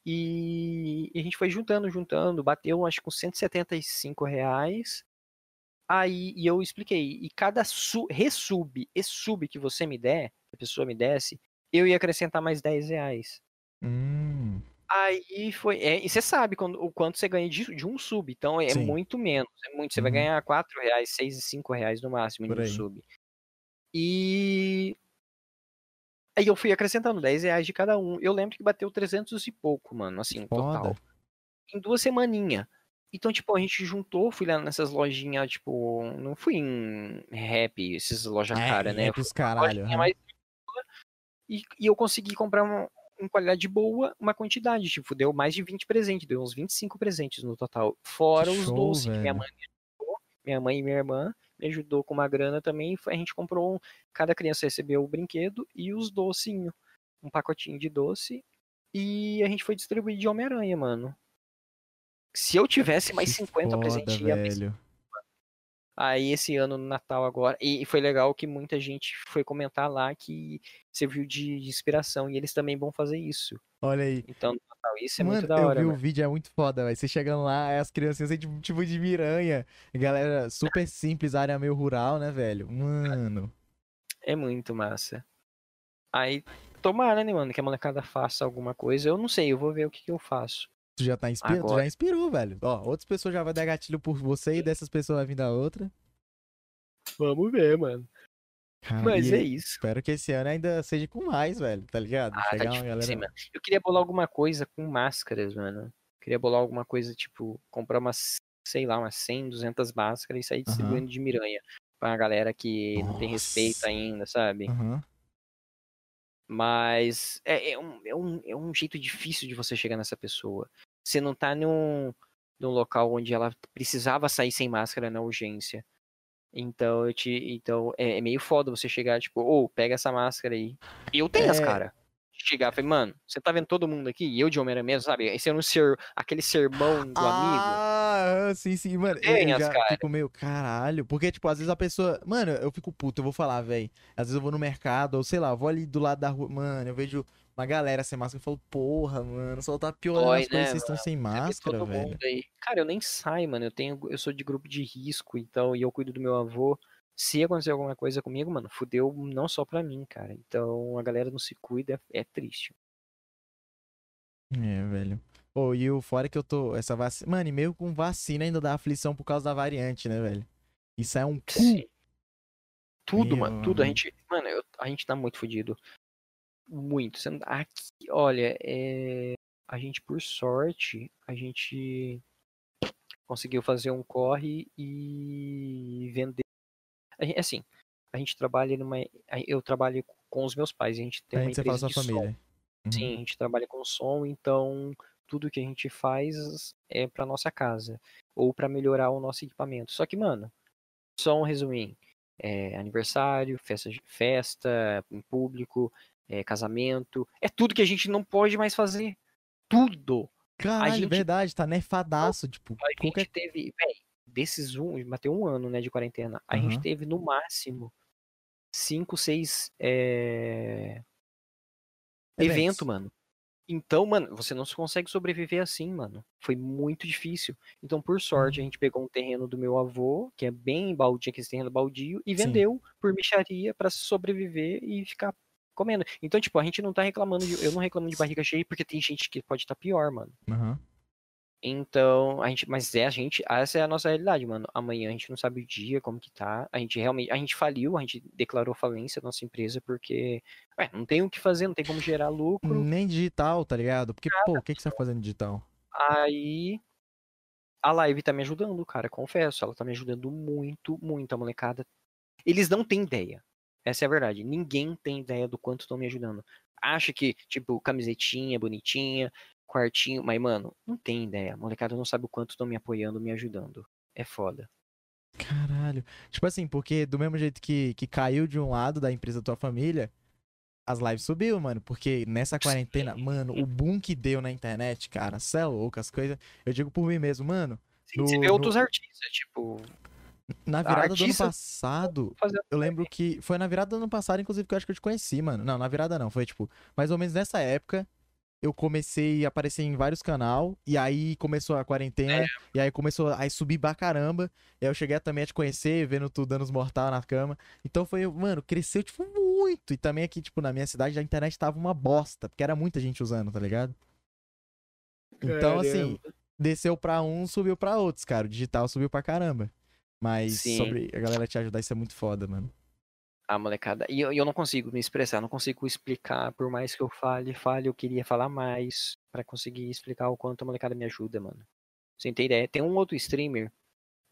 E, e a gente foi juntando, juntando, bateu acho que com 175 reais. Aí e eu expliquei, e cada su, resub e sub que você me der, que a pessoa me desse, eu ia acrescentar mais 10 reais. Hum, Aí foi. É, e você sabe quando, o quanto você ganha de, de um sub. Então é Sim. muito menos. É muito. Você vai Uhum. ganhar 4 reais, 6 e 5 reais no máximo em Por um aí. sub. E. Aí eu fui acrescentando 10 reais de cada um. Eu lembro que bateu 300 e pouco, mano, assim, total. foda. Em duas semaninhas. Então, tipo, a gente juntou, fui lá nessas lojinhas, tipo, não fui em rap, caras, né? É, Eu fui pros caralho. mais e, e eu consegui comprar uma, em qualidade boa, uma quantidade. Tipo, deu mais de 20 presentes, deu uns 25 presentes no total. Fora os show, doces que minha velho. mãe minha mãe e minha irmã me ajudou com uma grana também. A gente comprou, um, cada criança recebeu o brinquedo e os docinhos. Um pacotinho de doce. E a gente foi distribuir de Homem-Aranha, mano. Se eu tivesse mais Que 50 foda, presentes, velho. Aí esse ano no Natal agora, e foi legal que muita gente foi comentar lá que serviu de inspiração e eles também vão fazer isso. Olha aí. Então Natal isso é mano, muito da eu hora, vi o mano. vídeo, é muito foda, velho. Você chegando lá, aí as criancinhas assim, tipo, tipo de miranha. Galera super simples, área meio rural, né, velho? Mano. É muito massa. Aí tomara, né, mano, que a molecada faça alguma coisa. Eu não sei, eu vou ver o que, que eu faço. Tu já tá inspirado? Tu Agora- já inspirou, velho. Ó, outras pessoas já vão dar gatilho por você e dessas pessoas vai vir da outra. Vamos ver, mano. Cara, Mas e é isso. Espero que esse ano ainda seja com mais, velho, tá ligado? Ah, tá Chegar difícil, galera. mano. Eu queria bolar alguma coisa com máscaras, mano. Queria bolar alguma coisa, tipo, comprar umas, sei lá, umas 100, 200 máscaras e sair distribuindo de miranha. Pra galera que não tem respeito Nossa. ainda, sabe? Aham. Mas é, é um, é, um, é um jeito difícil de você chegar nessa pessoa. Você não tá num, num local onde ela precisava sair sem máscara na urgência. Então, eu te, então é, é meio foda você chegar, tipo, ô, pega essa máscara aí. Eu tenho as É. cara. Chegar, falei, mano, você tá vendo todo mundo aqui? E eu de Homem-Aranha mesmo, sabe? Esse é um ser, aquele sermão do amigo. Ah, sim, sim, mano. Eu, eu as já cara. fico meio caralho. Porque, tipo, às vezes a pessoa. Mano, eu fico puto, eu vou falar, velho. Às vezes eu vou no mercado, ou sei lá, vou ali do lado da rua. Mano, eu vejo uma galera sem máscara e falo, porra, mano, só tá piorando Dói, as coisas, né, vocês estão sem vê máscara, velho. Cara, eu nem saio, mano. Eu tenho, eu sou de grupo de risco, então, e eu cuido do meu avô. Se acontecer alguma coisa comigo, mano, fudeu não só pra mim, cara. Então, a galera não se cuida, é triste. É, velho. Ô, e o fora é que eu tô. Essa vacina. Mano, e meio com vacina ainda dá aflição por causa da variante, né, velho? Isso é um cu. Sim. Tudo, Meu mano, tudo. A gente, mano, eu- a gente tá muito fodido. Muito. Aqui, olha, é, a gente, por sorte, a gente conseguiu fazer um corre e vender. Assim, a gente trabalha numa. Eu trabalho com os meus pais, a gente tem A uma gente fala empresa de som. família. Uhum. Sim, a gente trabalha com som, então tudo que a gente faz é para nossa casa ou para melhorar o nosso equipamento. Só que, mano, som resumindo, é aniversário, festa, festa em público, é casamento, é tudo que a gente não pode mais fazer. Tudo. Caralho, gente- verdade, tá nefadaço. Tipo, A gente qualquer. teve, véi, desses um, bateu um ano, né, de quarentena. A gente Aham. teve no máximo cinco, seis é, Eventos. evento, mano. Então, mano, você não consegue sobreviver assim, mano. Foi muito difícil. Então, por sorte, a gente pegou um terreno do meu avô, que é bem baldio, aquele terreno baldio, e Sim. vendeu por micharia pra sobreviver e ficar comendo. Então, tipo, a gente não tá reclamando de. Eu não reclamo de barriga cheia porque tem gente que pode estar pior, mano. Aham. Então, a gente, mas é a gente, essa é a nossa realidade, mano. Amanhã a gente não sabe o dia, como que tá. A gente realmente, a gente faliu, a gente declarou falência da nossa empresa porque, ué, não tem o que fazer, não tem como gerar lucro. Nem digital, tá ligado? Porque, pô, o que, que você tá fazendo digital? Aí a live tá me ajudando, cara, confesso, ela tá me ajudando muito, muito a molecada. Eles não têm ideia. Essa é a verdade. Ninguém tem ideia do quanto estão me ajudando. Acha que, tipo, camisetinha bonitinha, quartinho, mas mano, não tem ideia. A molecada não sabe o quanto estão me apoiando, me ajudando. É foda. Caralho. Tipo assim, porque do mesmo jeito que, que caiu de um lado da empresa da tua família, as lives subiu, mano. Porque nessa quarentena, mano, o boom que deu na internet, cara, cê é louco, as coisas. Eu digo por mim mesmo, mano. Sim, No- você vê no- outros artistas, tipo, Na virada do ano passado, eu lembro que. Foi na virada do ano passado, inclusive, que eu acho que eu te conheci, mano. Não, na virada não. Foi tipo, mais ou menos nessa época. Eu comecei a aparecer em vários canal e aí começou a quarentena, e aí começou a subir pra caramba. E aí eu cheguei também a te conhecer, vendo tu dando os mortal na cama. Então foi, mano, cresceu, tipo, muito. E também aqui, tipo, na minha cidade, a internet tava uma bosta, porque era muita gente usando, tá ligado? Então, assim, desceu pra um, subiu pra outros, cara. O digital subiu pra caramba. Mas Sim. sobre a galera te ajudar, isso é muito foda, mano. a molecada. E eu, eu não consigo me expressar, não consigo explicar, por mais que eu fale, fale, eu queria falar mais pra conseguir explicar o quanto a molecada me ajuda, mano. Sem ter ideia. Tem um outro streamer,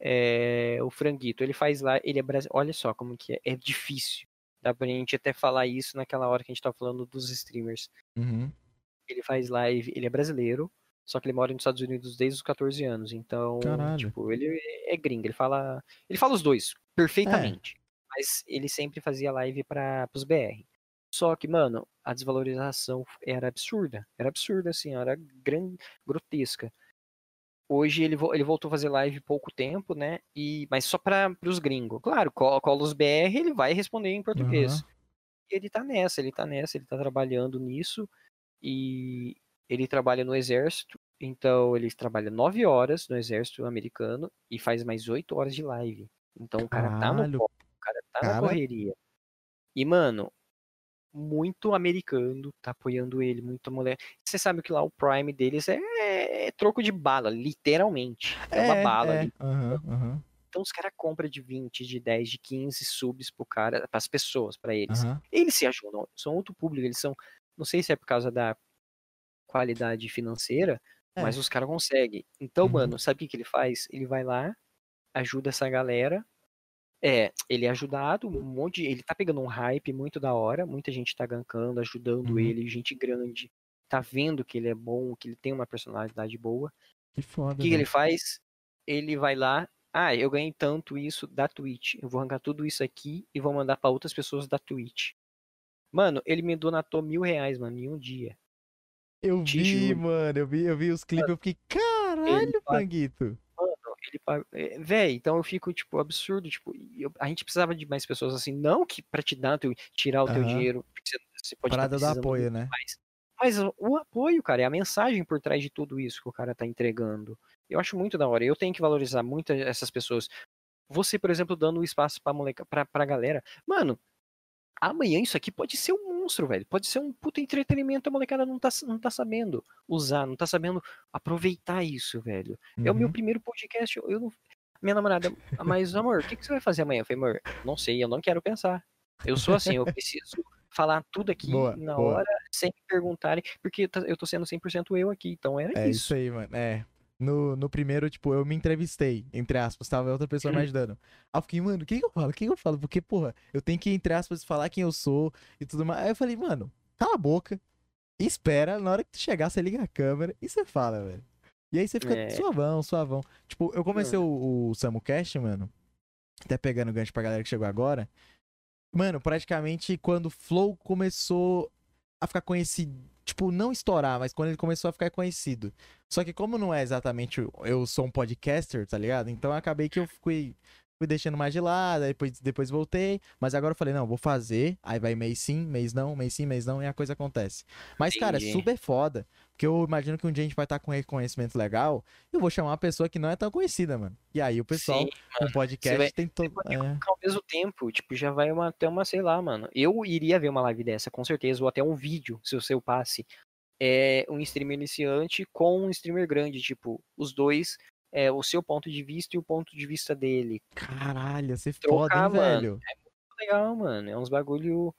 é, o Franguito, ele faz lá, ele é brasileiro. Olha só como que é, é difícil. Dá pra gente até falar isso naquela hora que a gente tá falando dos streamers. Uhum. Ele faz live, ele é brasileiro, só que ele mora nos Estados Unidos desde os 14 anos. Então, Caralho. tipo, ele é gringo, ele fala. Ele fala os dois perfeitamente. Mas ele sempre fazia live para os BR. Só que, mano, a desvalorização era absurda. Era absurda, assim, era gran... grotesca. Hoje ele, vo- ele voltou a fazer live pouco tempo, né? E... Mas só para os gringos. Claro, co- cola os BR, ele vai responder em português. Aham. Ele tá nessa, ele tá nessa, ele tá trabalhando nisso. E ele trabalha no exército. Então ele trabalha nove horas no exército americano e faz mais oito horas de live. Então o cara tá no Caralho. foco, o cara tá na Cara. correria. E, mano, muito americano tá apoiando ele, muita mulher. Você sabe que lá o Prime deles é, é troco de bala, literalmente. É, uma bala é. ali. Aham, aham, Então os caras compram de 20, de 10, de 15 subs pro cara, pras pessoas, pra eles. aham. Eles se ajudam, são outro público, eles são. Não sei se é por causa da qualidade financeira, É. mas os caras conseguem. Então, Uhum. mano, sabe o que, que ele faz? Ele vai lá, ajuda essa galera. É, ele é ajudado, um monte. de- Ele tá pegando um hype muito da hora, muita gente tá gankando, ajudando Uhum. ele, gente grande. Tá vendo que ele é bom, que ele tem uma personalidade boa. Que foda. O que, que velho. ele faz? Ele vai lá. Ah, eu ganhei tanto isso da Twitch. Eu vou arrancar tudo isso aqui e vou mandar pra outras pessoas da Twitch. Mano, ele me donatou mil reais, mano, em um dia. Eu te vi, juro. mano. Eu vi, eu vi os clipes, eu fiquei, caralho, Franguito. Ele paga. é, Véi, então eu fico, tipo, absurdo. Tipo, eu- a gente precisava de mais pessoas assim. Não que pra te dar teu, tirar o teu dinheiro. porque Você, você pode Parada do apoio, né? mais. Mas o, apoio, cara, é a mensagem por trás de tudo isso que o cara tá entregando. Eu acho muito da hora. Eu tenho que valorizar muito essas pessoas. Você, por exemplo, dando espaço pra, moleca, pra, pra galera. Mano, amanhã isso aqui pode ser um monstro, velho. Pode ser um puta entretenimento, a molecada não tá, não tá sabendo usar, não tá sabendo aproveitar isso, velho. É o meu Uhum. primeiro podcast, eu não... Minha namorada, mas amor, o que, que você vai fazer amanhã? Eu falei, amor, não sei, eu não quero pensar. Eu sou assim, eu preciso falar tudo aqui Boa, na boa. hora, sem me perguntarem, porque eu tô- eu tô sendo 100% eu aqui, então era É isso. isso aí, mano. É. No, no primeiro, tipo, eu me entrevistei, entre aspas, tava outra pessoa Hum. me ajudando. Aí eu fiquei, mano, o que que eu falo? O que que eu falo? Porque, porra, eu tenho que, entre aspas, falar quem eu sou e tudo mais. Aí eu falei, mano, cala a boca espera, na hora que tu chegar, você liga a câmera e você fala, velho. E aí você fica É. suavão, suavão. Tipo, eu comecei o, o SamuCast, mano, até pegando gancho pra galera que chegou agora. Mano, praticamente quando o Flow começou a ficar conhecido, tipo, não estourar, mas quando ele começou a ficar conhecido. Só que como não é exatamente eu sou um podcaster, tá ligado? Então acabei que eu fui, fui deixando mais de lado, aí depois, depois voltei, mas agora eu falei, não, vou fazer, aí vai mês sim, mês não, mês sim, mês não, e a coisa acontece. Mas, cara, é super foda, porque eu imagino que um dia a gente vai estar com reconhecimento legal, eu vou chamar uma pessoa que não é tão conhecida, mano. E aí o pessoal, Sim, com podcast, vai- tem todo... É. ao mesmo tempo, tipo, já vai uma, até uma, sei lá, mano. Eu iria ver uma live dessa, com certeza, ou até um vídeo, se o seu passe. É um streamer iniciante com um streamer grande, tipo, os dois, é, o seu ponto de vista e o ponto de vista dele. Caralho, você Trocar, foda, hein, mano. velho? Legal, mano. É uns bagulho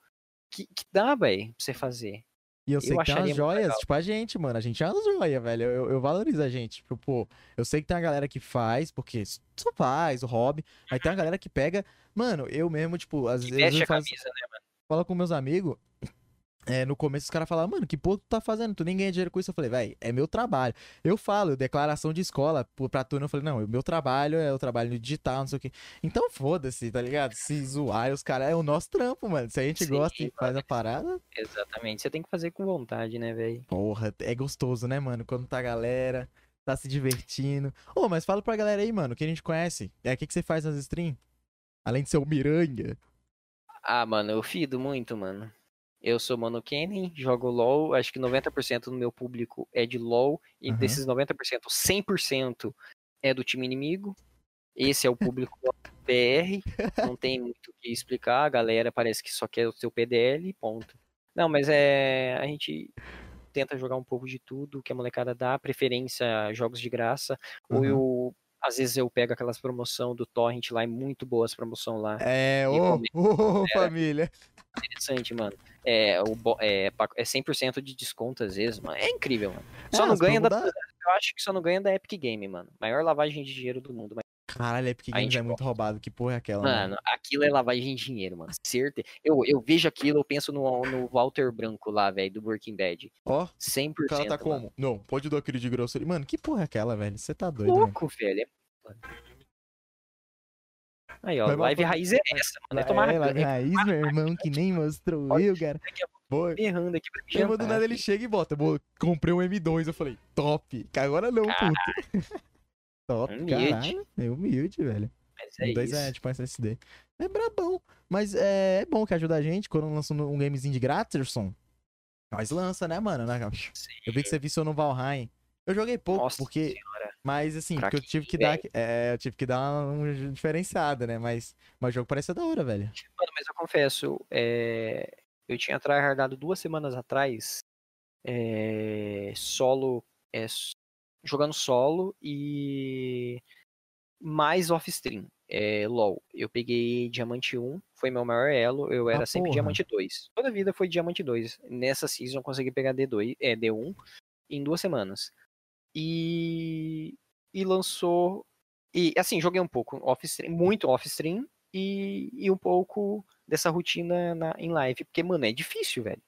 que, que dá, velho, pra você fazer. E eu sei Eu que tem umas muito joias, legal. tipo a gente, mano. A gente é umas joias, velho. Eu, eu, valorizo a gente. Tipo, pô, eu sei que tem uma galera que faz, porque só faz, o hobby. Mas tem uma galera que pega. Mano, eu mesmo, tipo, às Que vezes veste eu a faço, camisa, né, mano? falo com meus amigos. É, no começo os caras falavam, mano, que porra tu tá fazendo? Tu nem ganha dinheiro com isso. Eu falei, velho, é meu trabalho. Eu falo, declaração de escola pra turma. Eu falei, não, o meu trabalho é o trabalho no digital, não sei o quê. Então foda-se, tá ligado? Se zoar, os caras, é o nosso trampo, mano. Se a gente Sim, gosta e faz a parada, Exatamente. Você tem que fazer com vontade, né, velho? Porra, é gostoso, né, mano? Quando tá a galera, tá se divertindo. Ô, mas fala pra galera aí, mano, que a gente conhece. É o que, que você faz nas streams? Além de ser o Miranha. Ah, mano, eu fido muito, mano. Eu sou Mano Kenny, jogo LoL, acho que 90% do meu público é de LoL, e Aham. desses 90%, 100% é do time inimigo. Esse é o público BR, não tem muito o que explicar, a galera parece que só quer o seu PDL, ponto. Não, mas é. A gente tenta jogar um pouco de tudo que a molecada dá, preferência a jogos de graça. Ou Aham. Às vezes eu pego aquelas promoção do Torrent lá, é muito boa as promoção lá. É, ô, como ô, família. interessante, mano. É, o, bo- é, é 100% de desconto às vezes, mano. É incrível, mano. Só É, não ganha da- Eu acho que só não ganha da Epic Game, mano. Maior lavagem de dinheiro do mundo. Mas, Caralho, Epic A Games é muito roubado. Que porra é aquela, mano, aquilo é lavagem de dinheiro, mano. Certeza. Eu, eu vejo aquilo, eu penso no, no Walter Branco lá, velho, do Breaking Bad. Ó, 100%. o cara tá mano. como? Não, pode dar aquele de grosseria. Mano, que porra é aquela, velho? Você tá doido, mano. Louco, velho. É... Aí, ó, mal, live foi- raiz é essa, mano. É tomar É, é, raiz, meu irmão, que nem mostrou eu, cara. Boa. errando aqui pra Aí, mano, do nada ele chega e bota, "Pô, comprei um M2. Eu falei, top. Que agora não, puto. top, Humilde. caralho. É humilde, velho. Mas é M2 isso. é tipo SSD. É brabão. Mas é, é bom que ajuda a gente quando lança um gamezinho de Gratterson. Nós lança, né, mano? Né, Gabi? Eu vi que você viciou no Valheim. Eu joguei pouco, Nossa porque. senhora. Mas assim, Pra porque eu tive que dar. É, eu tive que dar uma diferenciada, né? Mas, mas o jogo parece da hora, velho. Mano, mas eu confesso, é, eu tinha tryhardado duas semanas atrás, é, solo, é, jogando solo e mais off-stream, é, LoL. Eu peguei Diamante 1, foi meu maior elo, eu era sempre porra. Diamante 2. Toda vida foi Diamante 2. Nessa season eu consegui pegar D2, é, D1 em duas semanas. E, e lançou. E assim, joguei um pouco off-stream, muito off-stream, e, e um pouco dessa rotina na, em live. Porque, mano, é difícil, velho.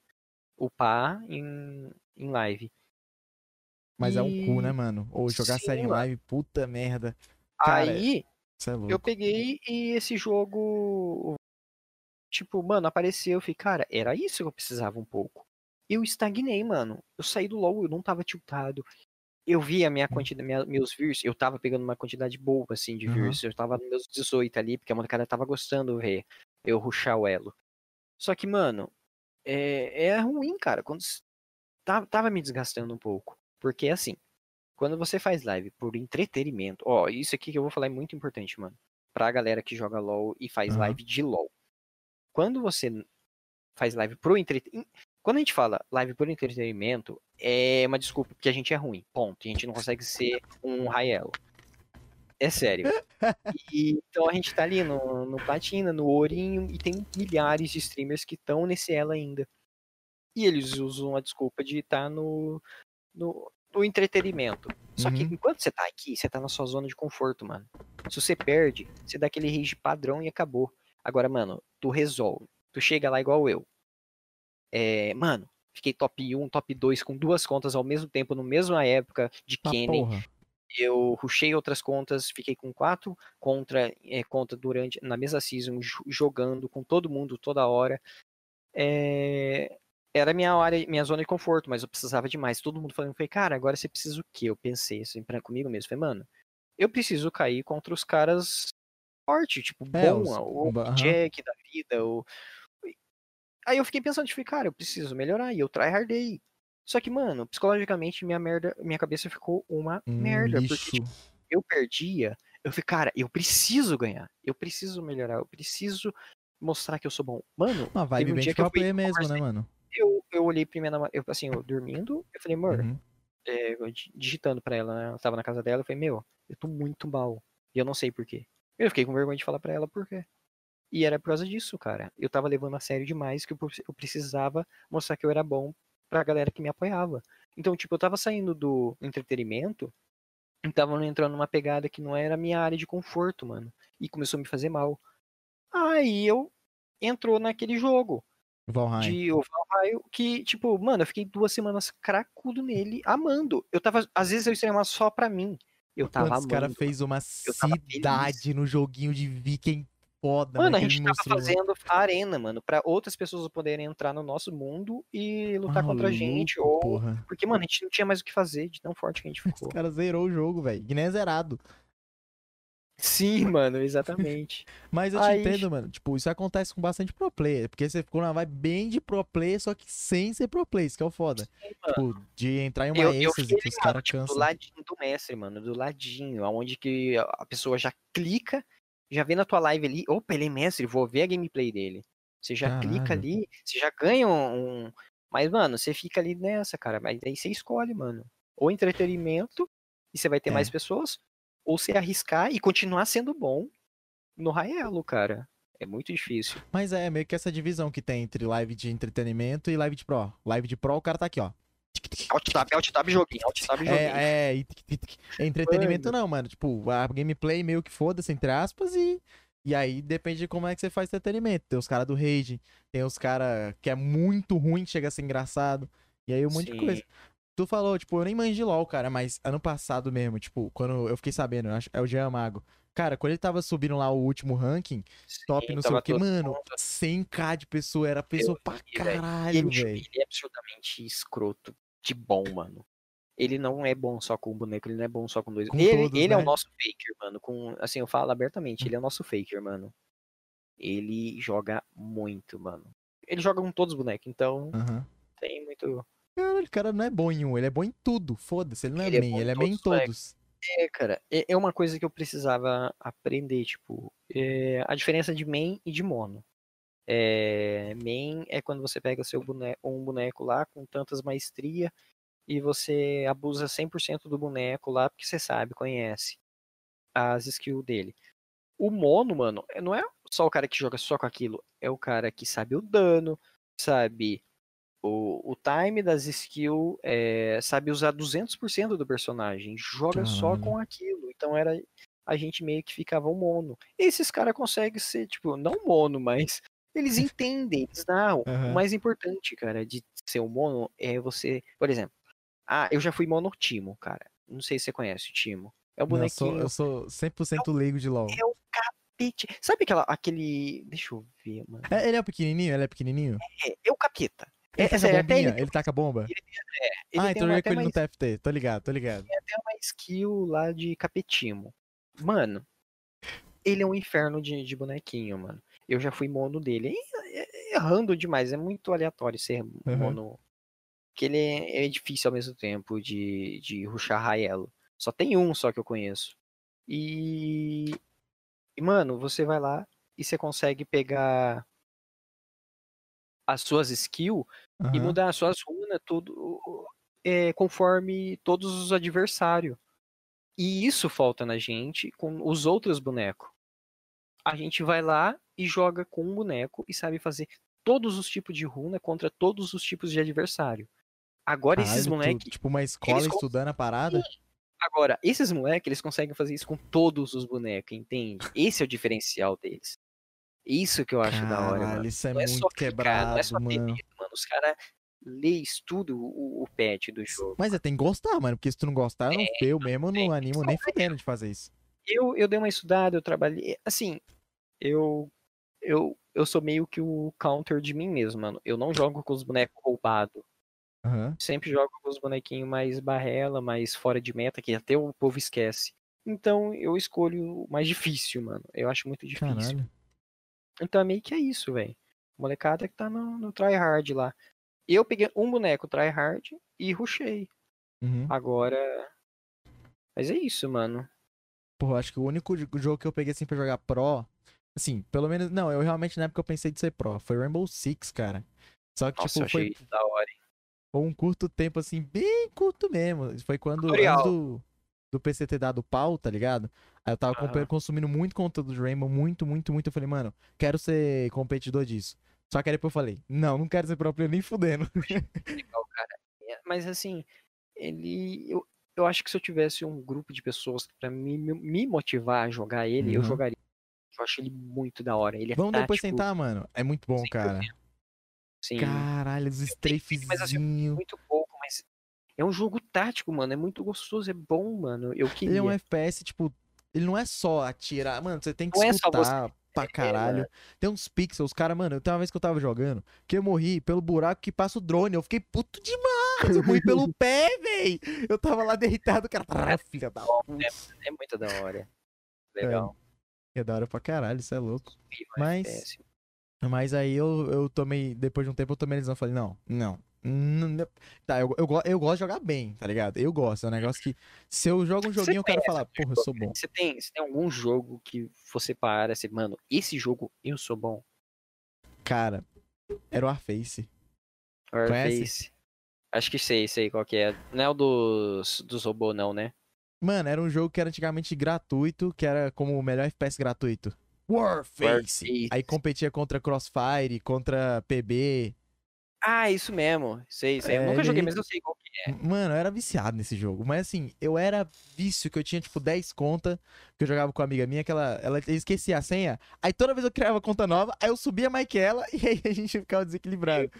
Upar em, em live. Mas é um cu, né, E- mano? Ou jogar Sim, série em live, puta merda. Cara, Aí é eu peguei e esse jogo. Tipo, mano, apareceu. Eu falei, cara, era isso que eu precisava um pouco. Eu estagnei, mano. Eu saí do LoL, eu não tava tiltado. Eu vi a minha quantidade, minha- meus views, eu tava pegando uma quantidade boa, assim, de Aham. views. Eu tava nos meus 18 ali, porque a molecada tava gostando de ver eu ruxar o elo. Só que, mano, é, é ruim, cara. Quando tava, tava me desgastando um pouco. Porque, assim, quando você faz live por entretenimento, ó, isso aqui que eu vou falar é muito importante, mano. Pra galera que joga LoL e faz Aham. live de LoL. Quando você faz live pro entretenimento. Quando a gente fala live por entretenimento, é uma desculpa porque a gente é ruim. Ponto. A gente não consegue ser um Raelo. É sério. E, então a gente tá ali no, no Platina, no Ourinho, e tem milhares de streamers que estão nesse elo ainda. E eles usam a desculpa de estar tá no, no, no, entretenimento. Só que Uhum. enquanto você tá aqui, você tá na sua zona de conforto, mano. Se você perde, você dá aquele rage padrão e acabou. Agora, mano, tu resolve. Tu chega lá igual eu. É, mano, fiquei top 1, top 2 com duas contas ao mesmo tempo, na mesma época de Tá Kenny porra. eu rushei outras contas, fiquei com quatro contra, é, conta durante na mesma season, jo- jogando com todo mundo toda hora. É, era minha área, minha zona de conforto, mas eu precisava demais. Todo mundo falando, falei, cara, agora você precisa o quê? Eu pensei assim pra, comigo mesmo, falei, mano, eu preciso cair contra os caras forte, tipo, É, bom, os- o aham. Jack da vida, o... Aí eu fiquei pensando, tipo, cara, eu preciso melhorar, e eu tryhardei. Só que, mano, psicologicamente, minha merda, minha cabeça ficou uma Um merda, lixo. porque, tipo, eu perdia, eu falei, cara, eu preciso ganhar, eu preciso melhorar, eu preciso mostrar que eu sou bom. Mano, Uma vibe um bem de que eu fui mesmo, né, conversei- mano? Eu, eu olhei namorada, eu, assim, eu dormindo, eu falei, amor, Uhum. é, digitando pra ela, né, ela tava na casa dela, eu falei, meu, eu tô muito mal, e eu não sei por quê. Eu fiquei com vergonha de falar pra ela por quê. E era por causa disso, cara. Eu tava levando a sério demais, que eu pre- eu precisava mostrar que eu era bom pra galera que me apoiava. Então, tipo, eu tava saindo do entretenimento e tava entrando numa pegada que não era a minha área de conforto, mano. E começou a me fazer mal. Aí eu entrou naquele jogo Valheim. de o Valheim, que, tipo, mano, eu fiquei duas semanas cracudo nele, amando. Eu tava, às vezes eu streamava só pra mim. Eu tava os caras amando. fez uma cidade no joguinho de viking foda. Mano, a gente tava mostrou, fazendo a arena, mano, pra outras pessoas poderem entrar no nosso mundo e lutar contra a gente. Ou... Porra. Porque, mano, a gente não tinha mais o que fazer de tão forte que a gente Os ficou. caras zerou o jogo, velho. Que nem é zerado. Sim, mano, exatamente. Mas eu Aí- te entendo, mano. Tipo, isso acontece com bastante pro player. Porque você ficou numa vibe bem de pro player, só que sem ser pro player. Isso que é o foda. Tipo, de entrar em uma Eu, eu êxtase fiquei que os caras tipo, do cansam. ladinho do mestre, mano, do ladinho, aonde que a pessoa já clica, já vê na tua live ali, opa, ele é mestre, vou ver a gameplay dele. Você já clica Caralho. ali, você já ganha um, um- Mas, mano, você fica ali nessa, cara, mas aí você escolhe, mano. Ou entretenimento, e você vai ter É. mais pessoas, ou você arriscar e continuar sendo bom no Raelo, cara. É muito difícil. Mas é meio que essa divisão que tem entre live de entretenimento e live de pro. Live de pro, o cara tá aqui, ó. Alt tab, alt tab joguinho, alt tab joguinho. É, é. É entretenimento não, mano. Tipo, a gameplay meio que foda-se, entre aspas, e. E aí depende de como é que você faz entretenimento. Tem os caras do Rage, tem os caras que é muito ruim, chega a ser engraçado. E aí um monte de Sim. coisa. Tu falou, tipo, eu nem manjo de LOL, cara, mas ano passado mesmo, tipo, quando eu fiquei sabendo, eu acho, é o Jean Mago. Cara, quando ele tava subindo lá o último ranking, top Sim, não sei o que, mano, mundo. 100k de pessoa, era pessoa pra vi, velho. E caralho, ele, velho. ele é absurdamente escroto de bom, mano. Ele não é bom só com o boneco, ele não é bom só com dois. Com ele todos, ele é né? o nosso faker, mano. Com, assim, eu falo abertamente, ele é o nosso faker, mano. Ele joga muito, mano. Ele joga com todos os bonecos, então tem muito. Caralho, o cara não é bom em um, ele é bom em tudo. Foda-se, ele não é Ele é main, em ele é main em todos, todos. É, cara, é, é uma coisa que eu precisava aprender, tipo, é, a diferença de main e de mono. É, main é quando você pega seu boneco, um boneco lá com tantas maestria e você abusa 100% do boneco lá porque você sabe, conhece as skills dele. O mono, mano, é- não é só o cara que joga só com aquilo, é o cara que sabe o dano, sabe o, o time das skills, é, sabe usar 200% do personagem, joga só Caralho. com aquilo. Então era a gente meio que ficava o mono. Esses caras conseguem ser, tipo, não mono, mas eles entendem, eles. Aham. O mais importante, cara, de ser um mono é você, por exemplo, ah, eu já fui mono Timo, cara. Não sei se você conhece o Timo. É um Não, eu sou, bonequinho eu sou 100% leigo de LoL. é o capete. Sabe aquela, aquele. Deixa eu ver, mano. É, ele é pequenininho? Ele é pequenininho? É, é o capeta. Ele É, sério, até bombinha? ele, Ele taca bomba? ele ah, tem então uma, eu até, com ele no TFT. Tô ligado, tô ligado. tem até uma skill lá de capetimo. Mano, ele é um inferno de, de bonequinho, mano. Eu já fui mono dele. É- Errando demais, é muito aleatório ser Uhum. mono. Que ele é, é difícil ao mesmo tempo de, de ruxar Raelo. Só tem um só que eu conheço. E, e, mano, você vai lá e você consegue pegar as suas skills e Aham. mudar as suas runas tudo é, conforme todos os adversários. E isso falta na gente com os outros bonecos. A gente vai lá e joga com um boneco e sabe fazer todos os tipos de runa contra todos os tipos de adversário. Agora esses Caralho, tu- moleques, Tipo uma escola estudando a parada. agora esses moleques, eles conseguem fazer isso com todos os bonecos, entende? Esse é o diferencial deles. Isso que eu acho da hora, Caralho, mano. isso é não é muito só clicar, quebrado, não é só ter mano. medo, mano. Os caras lê e estuda o, o patch do jogo. Mas é, tem que gostar, mano. Porque se tu não gostar, eu, não, eu mesmo não animo nem fudendo de fazer isso. Eu, eu dei uma estudada, eu trabalhei. Assim, eu, eu, eu sou meio que o counter de mim mesmo, mano. Eu não jogo com os bonecos roubados. Aham. Sempre jogo com os bonequinhos mais barrela, mais fora de meta, que até o povo esquece. Então eu escolho o mais difícil, mano. Eu acho muito difícil. Caralho. Então é meio que é isso, velho. Molecada que tá no, no tryhard lá. Eu peguei um boneco tryhard e rushei. Uhum. Agora. Mas é isso, mano. Porra, acho que o único jo- jogo que eu peguei assim pra jogar pro. Assim, pelo menos. Não, eu realmente na época eu pensei de ser pro. Foi Rainbow Six, cara. Só que, Nossa, eu tipo, foi, da hora. hein? foi um curto tempo, assim, bem curto mesmo. Foi quando. Tutorial. Antes do, do PC ter dado pau, tá ligado? Aí eu tava acompanhando- consumindo muito conteúdo de Rainbow, muito, muito, muito. Eu falei, mano, quero ser competidor disso. Só que aí depois eu falei, não, não quero ser player nem fudendo. legal, cara. É, Mas assim, ele. Eu, eu acho que se eu tivesse um grupo de pessoas pra me, me motivar a jogar ele, eu Uhum. jogaria. Eu acho ele muito da hora. Ele é Vamos depois tático, sentar, mano. É muito bom, cara. Sim, Caralho, os mas assim, strafezinhos. muito pouco, mas é um jogo tático, mano. É muito gostoso, é bom, mano. Eu queria. Ele é um FPS, tipo, ele não é só atirar. Mano, você tem que Não é escutar pra caralho. Tem uns pixels, cara, mano, eu tenho uma vez que eu tava jogando, que eu morri pelo buraco que passa o drone. Eu fiquei puto demais. Eu morri pelo pé, véi. Eu tava lá deitado, cara. Ah, filha da puta. É muito da hora. Legal. É da hora pra caralho, isso é louco. Mas-. Mas aí eu, eu tomei, depois de um tempo eu tomei a decisão, falei, não, não. Tá, eu, eu, eu gosto de jogar bem, tá ligado? Eu gosto, é um negócio que se eu jogo um Você joguinho, eu quero conhece falar, algum porra, eu sou bom. Você tem, você tem algum jogo que você para assim, mano, esse jogo eu sou bom? Cara, era o Warface. Warface. Acho que sei, sei qual que é. Não é o dos, dos robôs, não, né? Mano, era um jogo que era antigamente gratuito, que era como o melhor FPS gratuito. Warface. Warface. Aí competia contra Crossfire, contra PB. Ah, isso mesmo. Sei, sei. É, eu nunca joguei, ele- mas eu sei qual que é. Mano, eu era viciado nesse jogo. Mas assim, eu era vício que eu tinha, tipo, 10 contas, que eu jogava com uma amiga minha, que ela, ela esquecia a senha. Aí toda vez eu criava conta nova, aí eu subia mais que ela, e aí a gente ficava desequilibrado.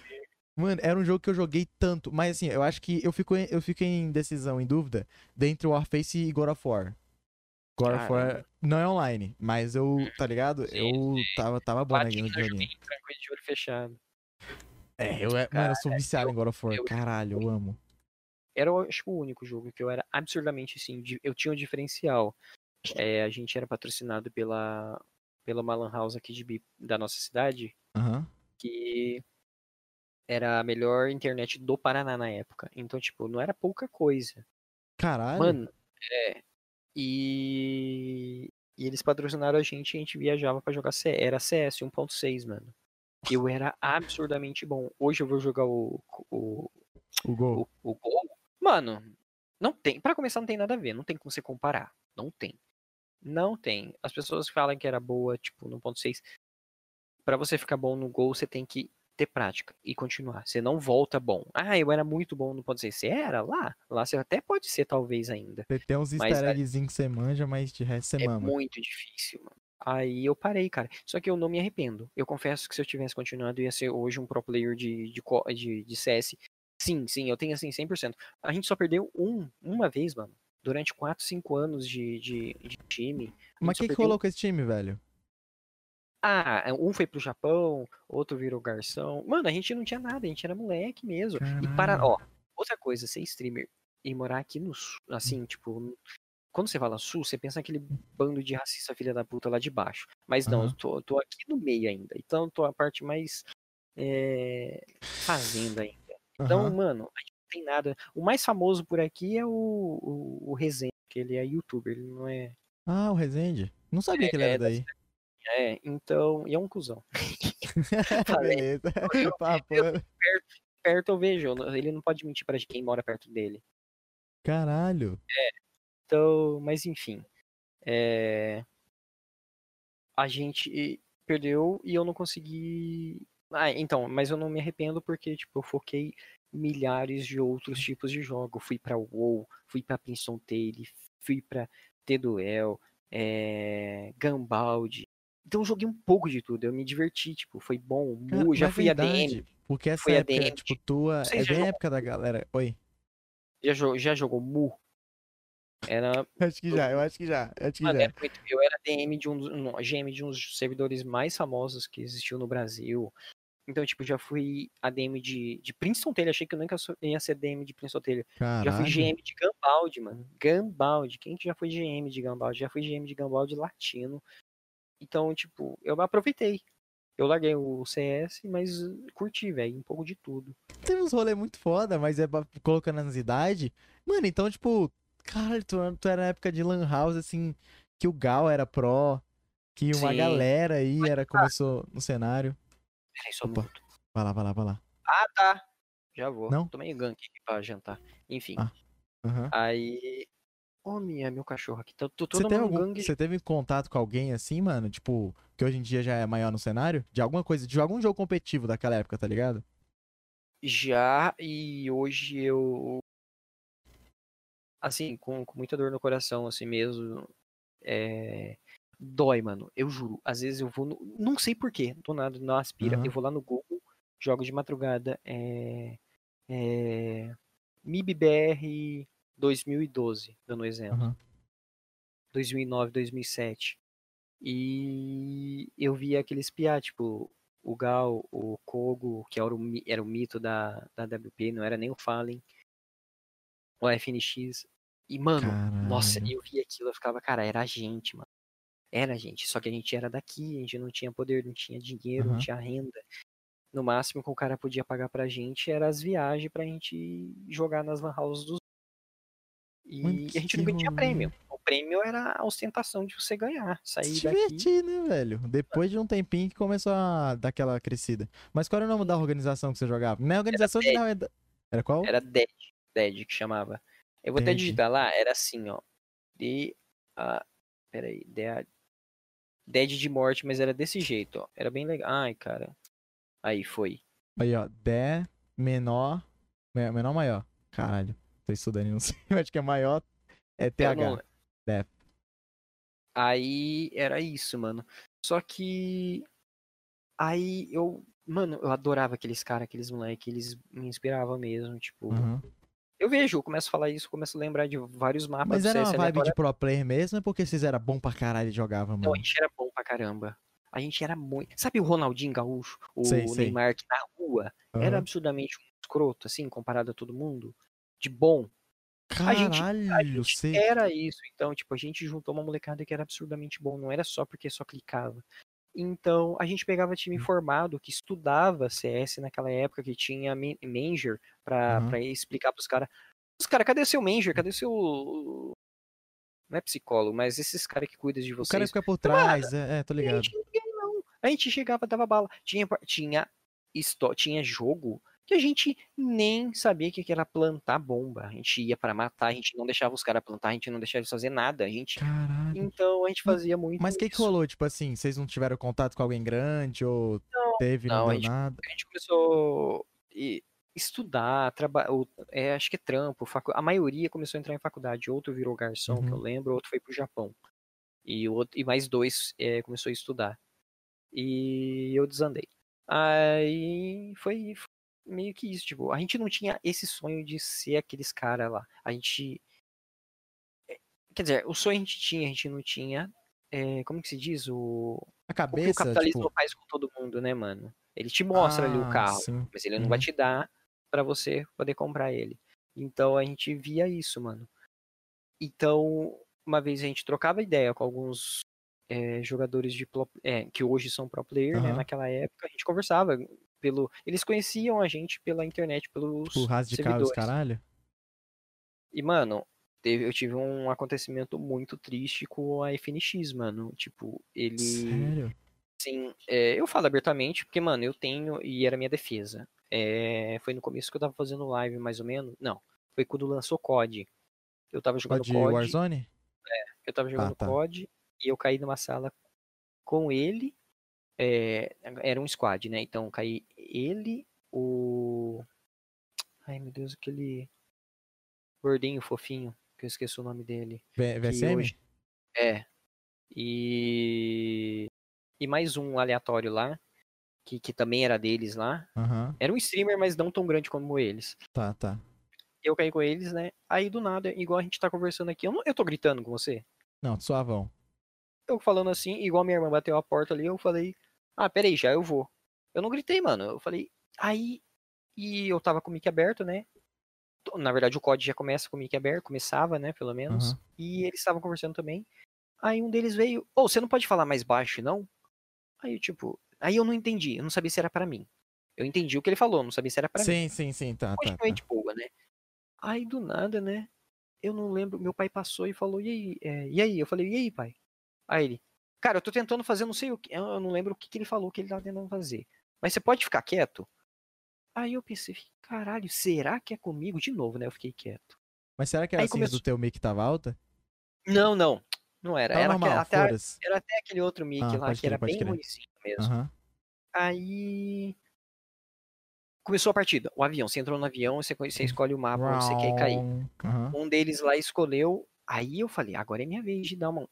Mano, era um jogo que eu joguei tanto. Mas assim, eu acho que eu fico, em- eu fico em decisão, em dúvida, dentre Warface e God of War. God of War não é online, mas eu, tá ligado? Sim, Eu tava, tava bom Platina, naquele eu joguinho. joguei tranquilo de olho fechado. É, eu, é- mano, eu sou viciado em God of War. eu- Caralho, eu amo. Era, eu acho que o único jogo que eu era absurdamente, assim, eu tinha um diferencial. É, a gente era patrocinado pela, pela uma lan house aqui de, da nossa cidade, Aham. que era a melhor internet do Paraná na época. Então, tipo, não era pouca coisa. Caralho. Mano, é. E, e eles patrocinaram a gente e a gente viajava pra jogar CS. Era CS 1.6, mano. Eu era absurdamente bom. Hoje eu vou jogar o, o, o gol. o, o Gol. Mano, não tem. Pra começar, não tem nada a ver. Não tem como você comparar. Não tem. Não tem. As pessoas falam que era boa, tipo, no 1.6. Pra você ficar bom no gol, você tem que ter prática e continuar. Você não volta bom. Ah, eu era muito bom no 1.6. Você era lá? Lá você até pode ser, talvez, ainda. Tem uns easter que você manja, mas de resto você É mama. muito difícil, mano. Aí eu parei, cara. Só que eu não me arrependo. Eu confesso que se eu tivesse continuado, eu ia ser hoje um pro player de, de, de, de CS. Sim, sim, eu tenho assim 100%. A gente só perdeu um, uma vez, mano. Durante 4, 5 anos de, de, de time. Mas o que, rolou com esse time, velho? Ah, um foi pro Japão, outro virou garçom. Mano, a gente não tinha nada, a gente era moleque mesmo. E para, ó, outra coisa, ser streamer e morar aqui no assim, tipo, quando você fala sul, você pensa naquele bando de racista filha da puta lá de baixo. Mas não, Aham. eu tô, tô aqui no meio ainda. Então eu tô a parte mais é, fazenda ainda. Então, Aham. mano, a gente não tem nada. O mais famoso por aqui é o, o, o Rezende, que ele é youtuber, ele não é. Ah, o Resende. Não sabia que ele É, era da daí. É, então. E é um cuzão. Beleza. Eu- Papo. Perto eu vejo, eu não- ele não pode mentir pra quem mora perto dele. Caralho. Então, mas enfim. É... A gente perdeu e eu não consegui. Ah, então, mas eu não me arrependo porque, tipo, eu foquei milhares de outros tipos de jogo. Fui pra WoW, fui pra Princeton Tale, fui pra T-Duel, é... Gambald. Então eu joguei um pouco de tudo, eu me diverti, tipo, foi bom. Mu, já fui verdade, ADM. Porque essa fui época, ADM, tipo, tua. É bem a jogam- época da galera. Oi. Já, já jogou Mu? Era Acho que já, eu acho que já. Acho que já. era muito- eu era DM de um um, GM de um dos servidores mais famosos que existiu no Brasil. Então, tipo, já fui ADM de, de Princeton Taylor. Achei que eu nunca ia ser DM de Princeton Taylor. Já fui Caralho. GM de Gambald, mano. Gambald. Quem que já foi GM de Gambald? Já fui GM de Gambald latino. Então, tipo, eu aproveitei. Eu larguei o CS, mas curti, velho, um pouco de tudo. Tem uns rolê muito foda, mas é colocando nas idades. Mano, então, tipo, cara, tu, tu era na época de Lan House, assim, que o Gal era pró, que uma Sim. galera aí era, começou no cenário. Peraí, só um Opa. minuto. Vai lá, vai lá, vai lá. Ah, tá. Já vou. Não? Tomei gank aqui pra jantar. Enfim. Ah. Aham. Aí. Ô, minha, meu cachorro aqui. Tô, tô Você teve, algum, gangue. você teve contato com alguém assim, mano? Tipo, que hoje em dia já é maior no cenário? De alguma coisa, de algum jogo competitivo daquela época, tá ligado? Já, e hoje eu. Assim, com, com muita dor no coração, assim mesmo. É. Dói, mano. Eu juro. Às vezes eu vou. No... Não sei porquê. Do nada, não aspira. Aham. Eu vou lá no Google, jogo de madrugada. É. É. MIBBR 2012, dando um exemplo. Aham. 2009, 2007. E eu vi aqueles piá, tipo, o Gal, o Kogo, que era o, era o mito da, da WP, não era nem o Fallen, o FNX. E, mano, nossa, Caralho. eu vi aquilo, eu ficava, cara, era a gente, mano. Era a gente, só que a gente era daqui, a gente não tinha poder, não tinha dinheiro, não Aham. tinha renda. No máximo que o cara podia pagar pra gente era as viagens pra gente jogar nas lan houses dos e Mano, a gente nunca tinha prêmio. O prêmio era a ostentação de você ganhar. Se Sair daqui. divertir, né, velho? Depois de um tempinho que começou a dar aquela crescida. Mas qual era o nome da organização que você jogava? Não é organização de não, é... Era qual? Era Dead. Dead que chamava. Eu vou até Dead. digitar lá, era assim, ó. D. A. Peraí. Dead. Dead de morte, mas era desse jeito, ó. Era bem legal. Ai, cara. Aí foi. Aí, ó. Dé, menor. me- Menor, maior. Caralho. Tô estudando e não sei. Eu acho que é maior. É TH. não- Def. Aí era isso, mano. Só que. Aí eu. Mano, eu adorava aqueles caras, aqueles moleques, eles me inspiravam mesmo, tipo. Aham. Eu vejo, eu começo a falar isso, começo a lembrar de vários mapas Mas era uma vibe de pro player mesmo, é porque vocês eram bom pra caralho e jogavam, Não, mano? a gente era bom pra caramba. A gente era muito. Sabe o Ronaldinho Gaúcho? O Sei, sei. Neymar que na rua era Aham. absurdamente um escroto, assim, comparado a todo mundo? De bom. a gente- a Caralho, gente sei. Era isso. Então, tipo, a gente juntou uma molecada que era absurdamente bom. Não era só porque só clicava. Então, a gente pegava time Hum. formado que estudava CS naquela época, que tinha man- Manger pra, Aham. pra explicar pros caras. Os caras, cadê seu Manger? Cadê seu. Não é psicólogo, mas esses caras que cuidam de O vocês. cara fica por trás, é, é, tô A ligado. gente não. A gente chegava, dava bala. Tinha, tinha, tinha jogo que a gente nem sabia que era plantar bomba. A gente ia pra matar, a gente não deixava os caras plantar, a gente não deixava eles fazer nada. A gente. Caralho. Então a gente fazia muito. Mas o que que rolou? Tipo assim, vocês não tiveram contato com alguém grande ou Não, teve e não, não, a gente- nada? A gente começou a estudar, trabalhar. É, acho que é trampo. facu- A maioria começou a entrar em faculdade. Outro virou garçom, que eu Uhum. lembro, outro foi pro Japão. E, o outro, e mais dois é, começou a estudar. E eu desandei. Aí foi meio que isso, tipo, a gente não tinha esse sonho de ser aqueles caras lá. A gente. é, Quer dizer, o sonho a gente tinha, a gente não tinha. é, como que se diz? O, A o que o cabeça, capitalismo tipo... faz com todo mundo, né, mano? Ele te mostra ali o Ah, carro, sim. mas ele não vai Uhum. te dar pra você poder comprar ele. Então a gente via isso, mano. Então, uma vez a gente trocava ideia com alguns eh, jogadores de pro- é, que hoje são pro player, né? Aham. Naquela época, a gente conversava pelo. Eles conheciam a gente pela internet, pelos Tipo, ras de servidores. caralho? E, mano, teve, eu tive um acontecimento muito triste com a FNX, mano. Tipo, ele. Sério? Sim, é, eu falo abertamente, porque, mano, eu tenho, e era minha defesa. É, foi no começo que eu tava fazendo live, mais ou menos. Não, foi quando lançou COD. Eu tava jogando Pode COD. Warzone? Eu tava jogando tá. COD e eu caí numa sala com ele. É, era um squad, né? Então caí ele, o. Ai meu Deus, aquele gordinho fofinho, que eu esqueci o nome dele. VSM? hoje- É. E. E mais um aleatório lá, que, que também era deles lá. Aham, Era um streamer, mas não tão grande como eles. tá, tá. Eu caí com eles, né? Aí do nada, igual a gente tá conversando aqui, eu, não, eu tô gritando com você. Não, suavão. Eu falando assim, igual minha irmã bateu a porta ali, eu falei, ah, peraí, já eu vou. Eu não gritei, mano. Eu falei, aí. E eu tava com o mic aberto, né? Na verdade, o COD já começa com o mic aberto, começava, né, pelo menos. Aham. E eles estavam conversando também. Aí um deles veio, ô, você não pode falar mais baixo, não? Aí, tipo, aí eu não entendi, eu não sabia se era pra mim. Eu entendi o que ele falou, não sabia se era pra mim. Sim, sim, sim, tá, tá, tá. Continuei de boa, né? Aí do nada, né? Eu não lembro, meu pai passou e falou, e aí? É, e aí? Eu falei, e aí, pai? Aí ele, cara, eu tô tentando fazer não sei o que. Eu não lembro o que, que ele falou que ele tava tentando fazer. Mas você pode ficar quieto? Aí eu pensei, caralho, será que é comigo? De novo, né? Eu fiquei quieto. Mas será que era Aí assim começou- do teu mic tava alta? Não, não. Não era. Tava Era, normal, até, era até aquele outro mic Ah, lá, que crer, era bem ruimzinho mesmo. Aham. Aí. Começou a partida. O avião. Você entrou no avião, você, você escolhe o mapa onde você quer cair. Aham. Um deles lá escolheu. Aí eu falei, agora é minha vez de dar uma.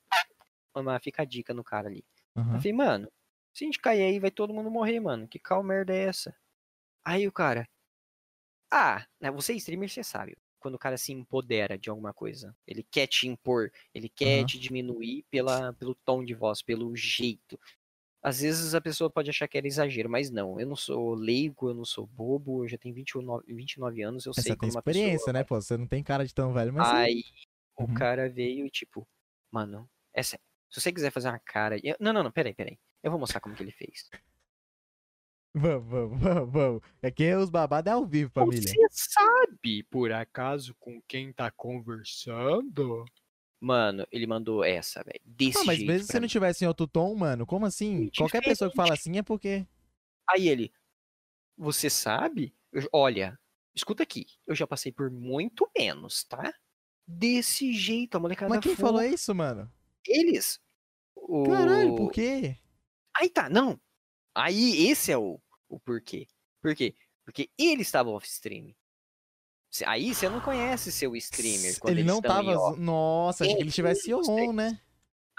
Fica a dica no cara ali. Eu aham. falei, mano, se a gente cair aí, vai todo mundo morrer, mano. Que cal merda é essa? Aí o cara. Ah, né, você é streamer, você sabe. Quando o cara se empodera de alguma coisa. Ele quer te impor, ele quer Aham. te diminuir pela, pelo tom de voz, pelo jeito. Às vezes a pessoa pode achar que era exagero, mas não. Eu não sou leigo, eu não sou bobo, eu já tenho 29, 29 anos, eu Mas sei como uma experiência, pessoa né, pô? Você não tem cara de tão velho, mas. Aí o Uhum. cara veio e tipo, mano, sério. Se você quiser fazer uma cara. eu- Não, não, não, peraí, peraí. Eu vou mostrar como que ele fez. Vamos, vamos, vamos, vamos. É que os babados é ao vivo, família. Você sabe, por acaso, com quem tá conversando? Mano, ele mandou essa, velho. Desse Ah, mas jeito. mesmo se você não tivesse em outro tom, mano, como assim? Qualquer pessoa que fala assim é porque. Aí ele, você sabe? Eu- olha, escuta aqui. Eu já passei por muito menos, tá? Desse jeito, a molecada Mas quem falou isso, mano? Eles. O... Caralho, por quê? Aí tá, não. Aí esse é o, o porquê. Por quê? Porque ele estava off-stream. Aí você não conhece seu streamer. Quando Ele não em tava. Nossa, achei que ele tivesse on, né?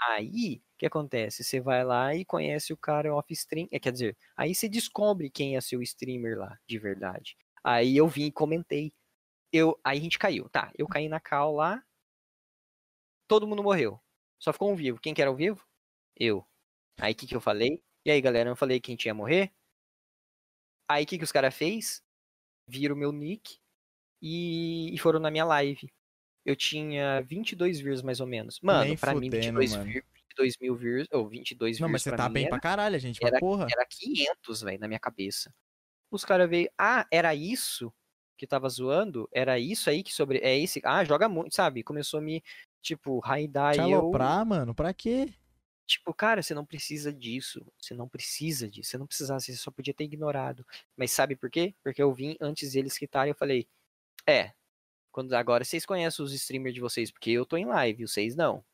Aí, o que acontece? Você vai lá e conhece o cara off-stream. É, quer dizer, aí você descobre quem é seu streamer lá, de verdade. Aí eu vim e comentei. Eu, aí a gente caiu. Tá, eu caí na cal lá. Todo mundo morreu. Só ficou um vivo. Quem que era o vivo? Eu. Aí o que, que eu falei? E aí, galera, eu falei quem tinha morrer? Aí o que, que os caras fez? Viram meu nick e, e foram na minha live. Eu tinha 22 views mais ou menos. Mano, Nem pra mim, fudendo, 22, mano. 22 mil views, ou 22 Não, views mas você tá mim bem era, pra caralho, gente. Pra porra. era 500, velho, na minha cabeça. Os caras veio, ah, era isso que tava zoando? Era isso aí que sobre. É esse. Ah, joga muito, sabe? Começou a me, tipo, raidar e eu. aloprar, mano, pra quê? Tipo, cara, você não precisa disso. Você não precisa disso. Você não precisava, você só podia ter ignorado. Mas sabe por quê? Porque eu vim antes deles quitarem, eu falei, é. Quando agora vocês conhecem os streamers de vocês, porque eu tô em live, vocês não.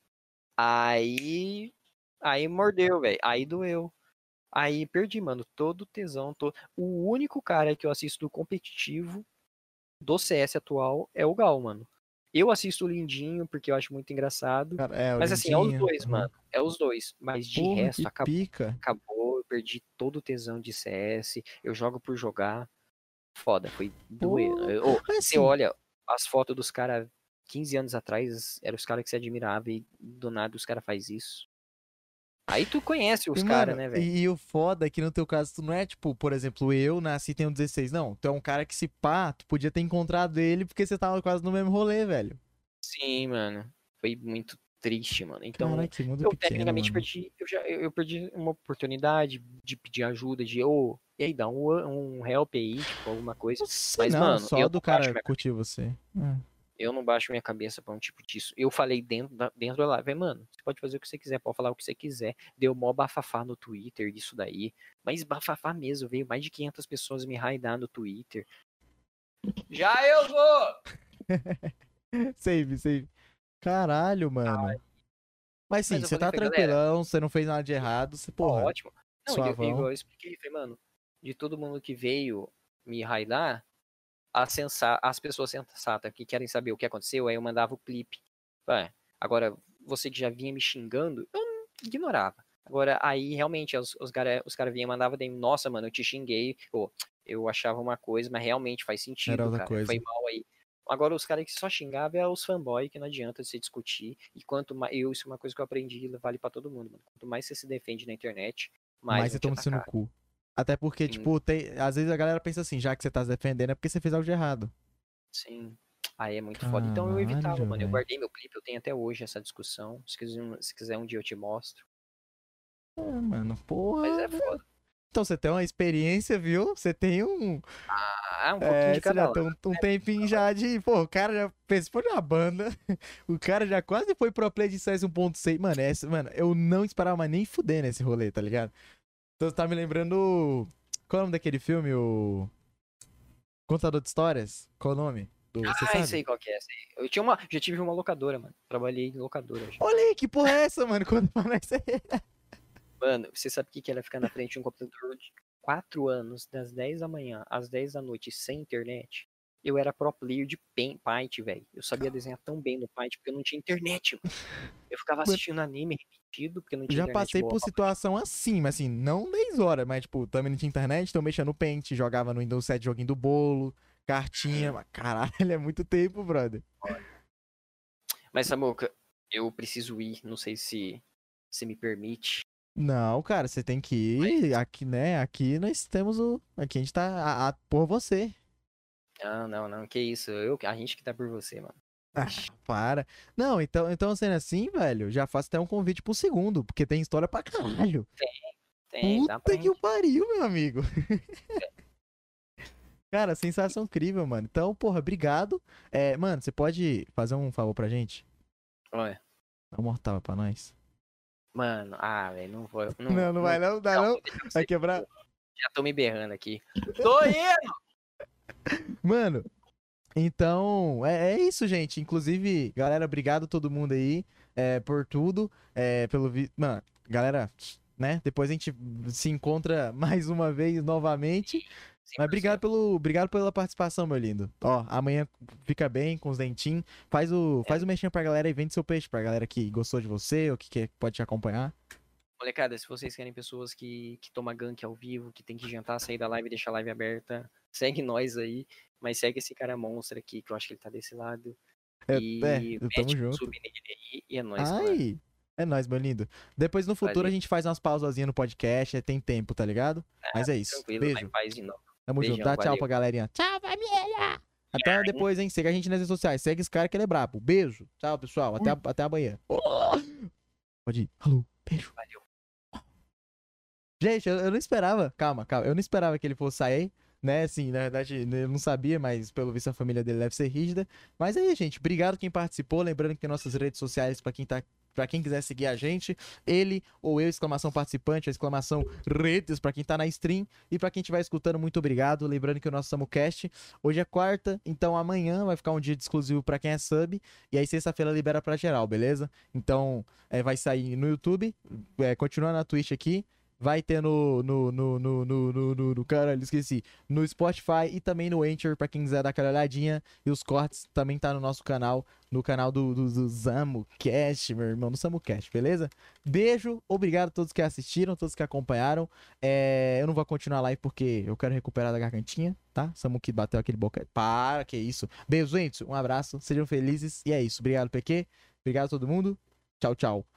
Aí. Aí mordeu, velho. Aí doeu. Aí perdi, mano, todo o tesão. To... O único cara que eu assisto do competitivo do CS atual é o Gal, mano. Eu assisto o Lindinho porque eu acho muito engraçado. Cara, é, Mas assim, é os lindinho, dois, mano. É os dois. Mas de Porra, resto, acabou, pica. acabou. Eu perdi todo o tesão de CS. Eu jogo por jogar. Foda, foi doer. Ô, Mas você assim, olha as fotos dos caras 15 anos atrás, eram os caras que se admirava e do nada os caras faz isso. Aí tu conhece os caras, né, velho? E, o foda é que no teu caso tu não é tipo, por exemplo, eu nasci e tenho 16. Não, tu é um cara que se pá, tu podia ter encontrado ele porque você tava quase no mesmo rolê, velho. Sim, mano. Foi muito triste, mano. Então, Caralho, que mundo eu pequeno, tecnicamente mano. perdi, eu já eu eu perdi uma oportunidade de pedir ajuda, de, ô, e aí, dá um, um help aí, tipo, alguma coisa. Mas, não, mano, só eu do cara curtir você. É. Eu não baixo minha cabeça pra um tipo disso. Eu falei dentro da, dentro da live, mano, você pode fazer o que você quiser, pode falar o que você quiser. Deu mó bafafá no Twitter, isso daí. Mas bafafá mesmo, veio mais de 500 pessoas me raidar no Twitter. Já eu vou! save, save. Caralho, mano. Mas sim, Mas eu você tá tranquilão, você não fez nada de errado, você, porra. Ótimo. Não, eu, igual eu expliquei, falei, mano, de todo mundo que veio me raidar, as, sensa as pessoas sensatas que querem saber o que aconteceu, aí eu mandava o clipe. Ué, agora, você que já vinha me xingando, eu ignorava. Agora, aí realmente os, os caras os cara vinham e mandavam, nossa, mano, eu te xinguei. Pô, eu achava uma coisa, mas realmente faz sentido, Era outra cara. coisa. Foi mal aí. Agora, os caras que só xingavam é os fanboy, que não adianta você discutir. E quanto mais. Eu, isso é uma coisa que eu aprendi vale pra todo mundo, mano. Quanto mais você se defende na internet, mais. Mas você toma no cu. Até porque, Sim. tipo, tem... às vezes a galera pensa assim, já que você tá se defendendo é porque você fez algo de errado. Sim. Aí é muito foda. Então eu evitava, Caralho, mano. Eu guardei meu clipe, eu tenho até hoje essa discussão. Se quiser, um- se quiser um dia eu te mostro. É, mano, porra. Mas é foda. Então você tem uma experiência, viu? Você tem um. Ah, um pouquinho É, de você cada já lado. tem um, um tempinho já de. Pô, o cara já participou de uma banda. O cara já quase foi pro play de CS 1.6. Mano, essa, mano, eu não esperava mais nem fuder nesse rolê, tá ligado? Então tá me lembrando. Qual é o nome daquele filme? O. Contador de Histórias? Qual é o nome? Do, você Ah, sabe? sei qual que é. Sei. Eu tinha uma, já tive uma locadora, mano. Trabalhei em locadora já. Olha aí, que porra é essa, mano? Quando aparece. Mano, você sabe o que que era ficar na frente de um computador de 4 anos, das 10 da manhã às 10 da noite, sem internet? Eu era pro player de Paint, Paint velho. Eu sabia desenhar tão bem no Paint porque eu não tinha internet, mano. Eu ficava assistindo anime repetido porque não tinha Já internet passei boa por situação assim, mas assim, não 10 horas, mas tipo, também não tinha internet, então mexia no Paint, jogava no Windows 7 joguinho do bolo, cartinha, mas caralho, é muito tempo, brother. Mas, Samuca, eu preciso ir. Não sei se se me permite. Não, cara, você tem que ir, aqui, né, aqui nós temos o, aqui a gente tá a, a- por você. Não, não, não. Que isso. Eu, a gente que tá por você, mano. Ah, para. Não, então, então sendo assim, velho, já faço até um convite pro segundo, porque tem história pra caralho. Tem, pra Puta que o pariu, meu amigo. Cara, sensação incrível, mano. Então, porra, obrigado. É, mano, você pode fazer um favor pra gente? Olha, Dá um mortal pra nós. Mano, ah, velho, não vou. Não, Não, não vai não, dá não. eu Vai quebrar. Já tô me berrando aqui. Tô indo! Mano, então, é, é isso, gente. Inclusive, galera, obrigado a todo mundo aí é, por tudo. É, pelo. Mano, galera, né? Depois a gente se encontra mais uma vez novamente. Mas obrigado, pelo, obrigado pela participação, meu lindo. Ó, amanhã fica bem com os dentinhos. Faz o, faz o mexinho pra galera e vende seu peixe pra galera que gostou de você ou que quer, pode te acompanhar. Molecada, se vocês querem pessoas que, que tomam gank ao vivo, que tem que jantar, sair da live e deixar a live aberta, segue nós aí. Mas segue esse cara monstro aqui, que eu acho que ele tá desse lado. É, e é, tamo um junto. aí e é nóis. Ai, é nóis, meu lindo. Depois no futuro Valeu. a gente faz umas pausazinhas no podcast, é, tem tempo, tá ligado? Mas é isso. Beijo. mas faz de novo. Tamo junto. Beijão, Dá tchau valeu. pra galerinha. Tchau, família! Até depois, hein? Segue a gente nas redes sociais. Segue esse cara que ele é brabo. Beijo. Tchau, pessoal. Até, a- até amanhã. Pode ir. Alô. Beijo. Valeu. Gente, eu, eu não esperava. Calma, calma. Eu não esperava que ele fosse sair. Né, assim, na verdade, eu não sabia, mas pelo visto a família dele deve ser rígida. Mas aí, gente, obrigado quem participou. Lembrando que nossas redes sociais pra quem tá. Pra quem quiser seguir a gente, ele ou eu, exclamação participante, exclamação redes pra quem tá na stream. E pra quem estiver escutando, muito obrigado. Lembrando que o nosso SamuCast hoje é quarta, então amanhã vai ficar um dia exclusivo pra quem é sub. E aí sexta-feira libera pra geral, beleza? Então é, vai sair no YouTube, é, continua na Twitch aqui. Vai ter no, no, no, no, no, no, no, no- caralho, esqueci. No Spotify e também no Anchor, pra quem quiser dar aquela olhadinha. E os cortes também tá no nosso canal, no canal do, do, do ZamuCast, meu irmão, no SamuCast, beleza? Beijo, obrigado a todos que assistiram, todos que acompanharam. É, eu não vou continuar a live porque eu quero recuperar da gargantinha, tá? Samu que bateu aquele boca. Para, que isso. Beijo, gente. Um abraço, sejam felizes. E é isso. Obrigado, PQ. Obrigado a todo mundo. Tchau, tchau.